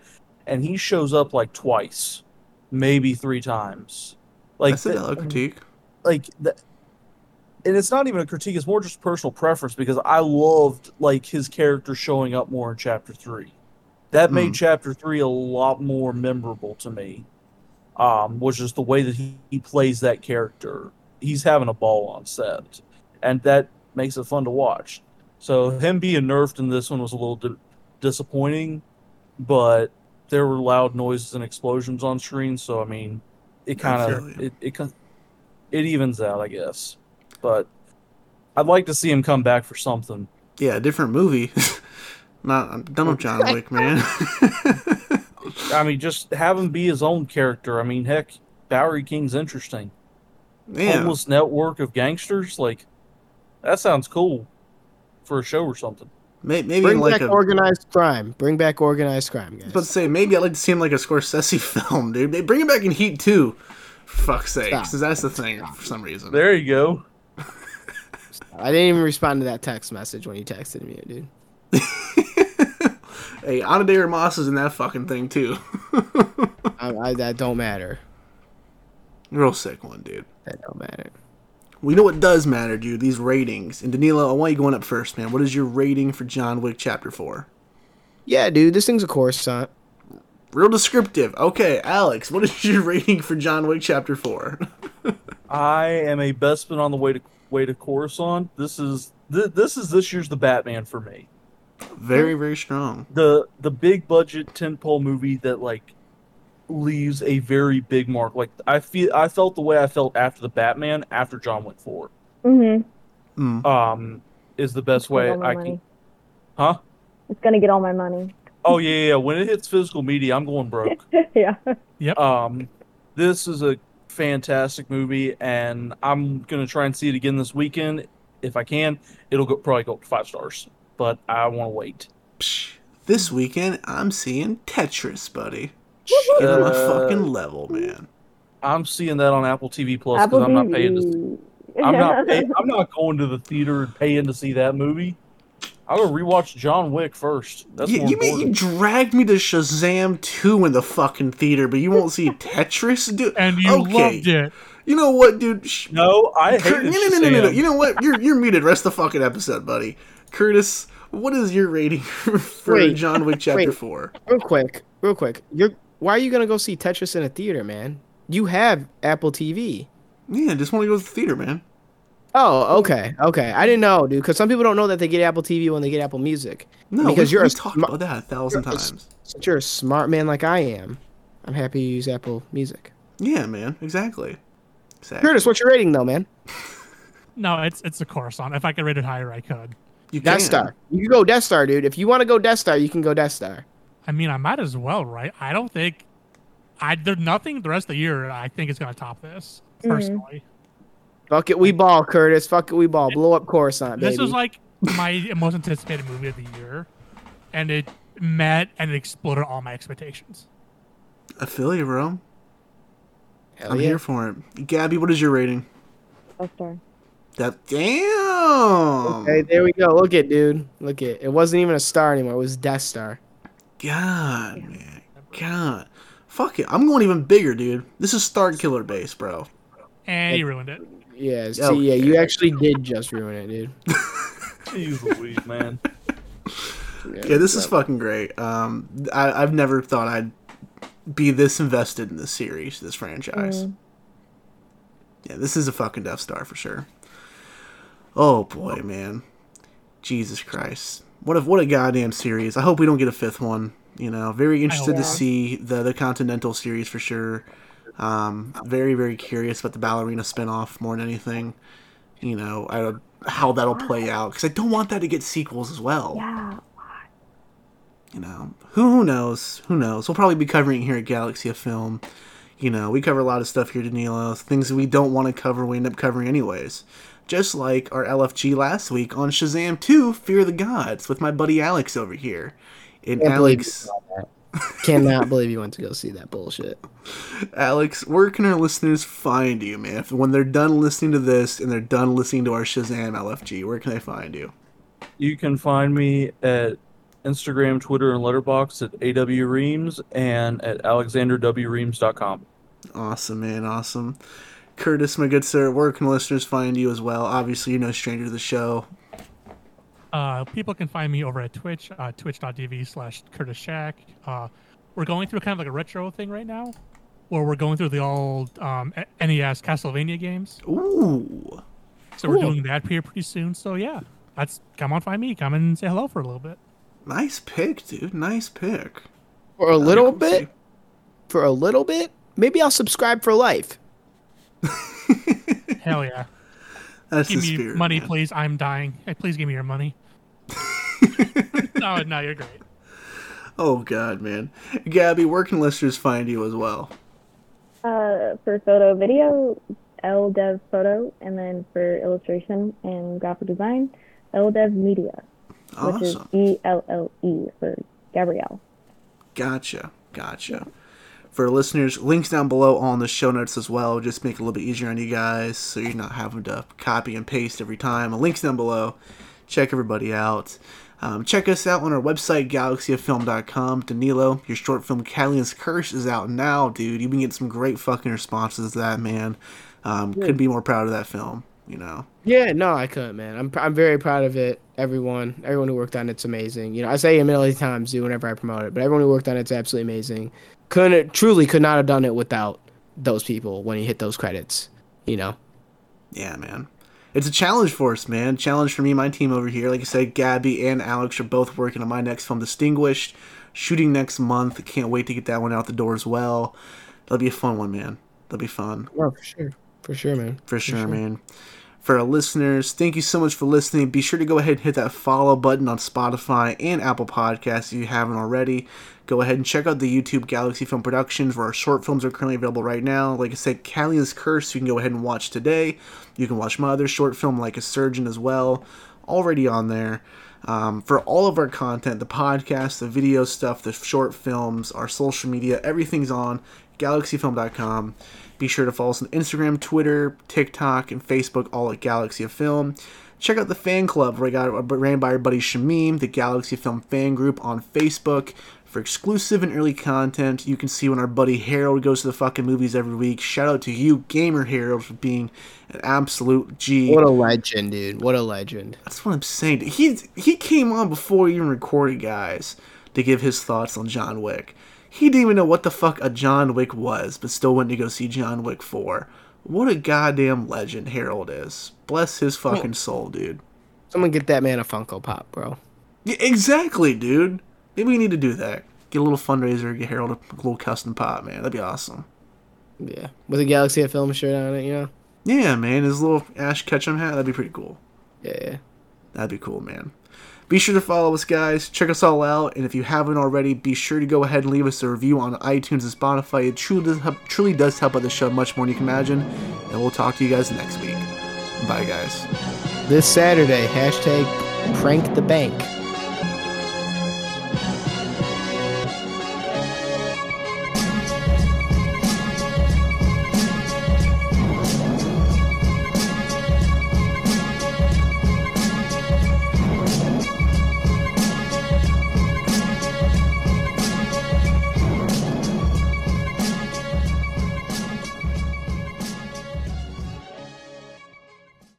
and he shows up like twice, maybe 3 times. Like That's a critique. like that and it's not even a critique it's more just personal preference because i loved like his character showing up more in chapter 3 that made Hmm. chapter 3 a lot more memorable to me um was just the way that he, he plays that character he's having a ball on set and that makes it fun to watch so him being nerfed in this one was a little di- disappointing but there were loud noises and explosions on screen so i mean it kind of it, it it evens out, I guess. But I'd like to see him come back for something. Yeah, a different movie. Not I'm done with John Wick, man. I mean, just have him be his own character. I mean, heck, Bowery King's interesting. yeah. Homeless network of gangsters, like that sounds cool for a show or something. May- Maybe Bring like back a organized crime. Bring back organized crime, guys. But say maybe I'd like to see him like a Scorsese film, dude. They bring him back in Heat too. For fuck's sake, because that's the thing for some reason. There you go. I didn't even respond to that text message when you texted me, dude. Hey, Ana de Armas is in that fucking thing too. I, I, that don't matter. Real sick one, dude. That don't matter. We know what does matter, dude. These ratings. And Danilo, I want you going up first, man. What is your rating for John Wick Chapter Four? Yeah, dude, this thing's a coruscant. Real descriptive. Okay, Alex, what is your rating for John Wick Chapter Four? I am a Bespin on the way to way to Coruscant. This is th- this is this year's the Batman for me. Very, very strong. the the big budget tentpole movie that like leaves a very big mark. Like I feel I felt the way I felt after the Batman after John went Four. Mm-hmm. Mm. Um, is the best way I money. can. Huh? It's gonna get all my money. Oh yeah, yeah. When it hits physical media, I'm going broke. yeah. Yep. Um, this is a fantastic movie, and I'm gonna try and see it again this weekend if I can. It'll go, probably go up to five stars, but I want to wait. Psh, this weekend, I'm seeing Tetris, buddy. Get on my Uh, fucking level, man. I'm seeing that on Apple TV Plus because I'm not paying. To, TV. I'm not. Pay, I'm not going to the theater and paying to see that movie. I'm gonna rewatch John Wick first. That's You, more you mean you dragged me to Shazam 2 in the fucking theater, but you won't see Tetris, dude? And you okay. loved it. You know what, dude? No, I Cur- hated no, no, no, no, no. Shazam. You know what? You're you're muted. Rest the fucking episode, buddy. Curtis, what is your rating for Wait, John Wick Chapter wait. Four? Real quick, real quick. You're why are you gonna go see Tetris in a theater, man? You have Apple TV. Yeah, just want to go to the theater, man. Oh, okay, okay. I didn't know, dude. Because some people don't know that they get Apple TV when they get Apple Music. No, because we, you're we a talked sma- about that a thousand you're a s- times. Since you're a smart man like I am, I'm happy you use Apple Music. Yeah, man. Exactly. Exactly. Curtis, what's your rating though, man? No, it's it's a Coruscant. If I could rate it higher, I could. You Death can. Star. You can go Death Star, dude. If you want to go Death Star, you can go Death Star. I mean, I might as well, right? I don't think I there's nothing the rest of the year I think is gonna top this Mhm. personally. Fuck it, we ball, Curtis. Fuck it, we ball. Blow up Coruscant, baby. This was like my most anticipated movie of the year, and it met and it exploded all my expectations. I feel you, bro. Hell I'm yeah. here for it. Gabby, what is your rating? Death Star. That damn. Okay, there we go. Look it, dude. Look it. It wasn't even a star anymore. It was Death Star. God, man. God. Fuck it. I'm going even bigger, dude. This is Star Killer base, bro. And you ruined it. Yeah, see, Okay. yeah, you actually did just ruin it, dude. Jeez Louise, man. Yeah, this is fucking great. Um, I, I've never thought I'd be this invested in this series, this franchise. Mm. Yeah, this is a fucking Death Star for sure. Oh boy, man. Jesus Christ. What a what a goddamn series. I hope we don't get a fifth one. You know, very interested to see the the Continental series for sure. Um, very very curious about the ballerina spinoff more than anything. You know, I, how that'll play out because I don't want that to get sequels as well. Yeah. You know, who, who knows? Who knows? We'll probably be covering it here at Galaxy of Film. You know, we cover a lot of stuff here, Danilo. Things that we don't want to cover, we end up covering anyways. Just like our LFG last week on Shazam 2 Fear the Gods with my buddy Alex over here. And Can't believe Alex, Cannot believe you went to go see that bullshit. Alex, where can our listeners find you, man? If- When they're done listening to this and they're done listening to our Shazam LFG, where can they find you? You can find me at Instagram, Twitter, and Letterboxd at AW Reams and at alexanderwreams.com. Awesome, man. Awesome. Curtis, my good sir, where can listeners find you as well? Obviously, you're no stranger to the show. Uh, people can find me over at Twitch, uh, twitch.tv slash Curtis Shack. Uh, we're going through kind of like a retro thing right now, where we're going through the old um, A- NES Castlevania games. Ooh. So we're doing that here pretty soon. So yeah, that's come on, find me, come and say hello for a little bit. Nice pick, dude. Nice pick. For a little cool to bit, for a little bit, maybe I'll subscribe for life. Hell yeah. That's give the me spirit. money, man. please. I'm dying. Hey, please give me your money. no, no, you're great. Oh God, man. Gabby, where can listeners find you as well? Uh, for photo video, ElleDev Photo, and then for illustration and graphic design, ElleDev Media, which is Awesome. E L L E for Gabrielle. Gotcha. Gotcha. For listeners, links down below on the show notes as well. Just make it a little bit easier on you guys so you're not having to copy and paste every time. Links down below. Check everybody out. Um, check us out on our website, galaxyoffilm.com. Danilo, your short film Catalina's Curse is out now, dude. You've been getting some great fucking responses to that, man. Um, Good. Could be more proud of that film, you know. Yeah, no, I couldn't, man. I'm I'm very proud of it. Everyone, everyone who worked on it's amazing. You know, I say it a million times, dude, whenever I promote it, but everyone who worked on it's absolutely amazing. Couldn't truly could not have done it without those people when you hit those credits. You know. Yeah, man. It's a challenge for us, man. Challenge for me and my team over here. Like I said, Gabby and Alex are both working on my next film, Distinguished, shooting next month. Can't wait to get that one out the door as well. That'll be a fun one, man. That'll be fun. Oh, for sure. For sure, man. For sure, man. For our listeners, thank you so much for listening. Be sure to go ahead and hit that follow button on Spotify and Apple Podcasts if you haven't already. Go ahead and check out the YouTube Galaxy Film Productions where our short films are currently available right now. Like I said, Catalina's Curse, you can go ahead and watch today. You can watch my other short film, Like a Surgeon, as well, already on there. Um, for all of our content, the podcast, the video stuff, the short films, our social media, everything's on galaxyfilm.com. Be sure to follow us on Instagram, Twitter, TikTok, and Facebook, all at Galaxy of Film. Check out the fan club where I got uh, ran by our buddy Shamim, the Galaxy Film fan group on Facebook. For exclusive and early content, you can see when our buddy Harold goes to the fucking movies every week. Shout out to you, Gamer Harold, for being an absolute G. What a legend, dude. What a legend. That's what I'm saying. He he came on before we even recorded, guys, to give his thoughts on John Wick. He didn't even know what the fuck a John Wick was, but still went to go see John Wick 4. What a goddamn legend Harold is. Bless his fucking soul, dude. Someone get that man a Funko Pop, bro. Yeah, exactly, dude. Maybe we need to do that. Get a little fundraiser, get Harold a little custom pop, man. That'd be awesome. Yeah. With a Galaxy of Film shirt on it, you know? Yeah, man. His little Ash Ketchum hat, that'd be pretty cool. Yeah, yeah. That'd be cool, man. Be sure to follow us, guys. Check us all out, and if you haven't already, be sure to go ahead and leave us a review on iTunes and Spotify. It truly does help, truly does help out the show much more than you can imagine. And we'll talk to you guys next week. Bye, guys. This Saturday, hashtag prank the bank.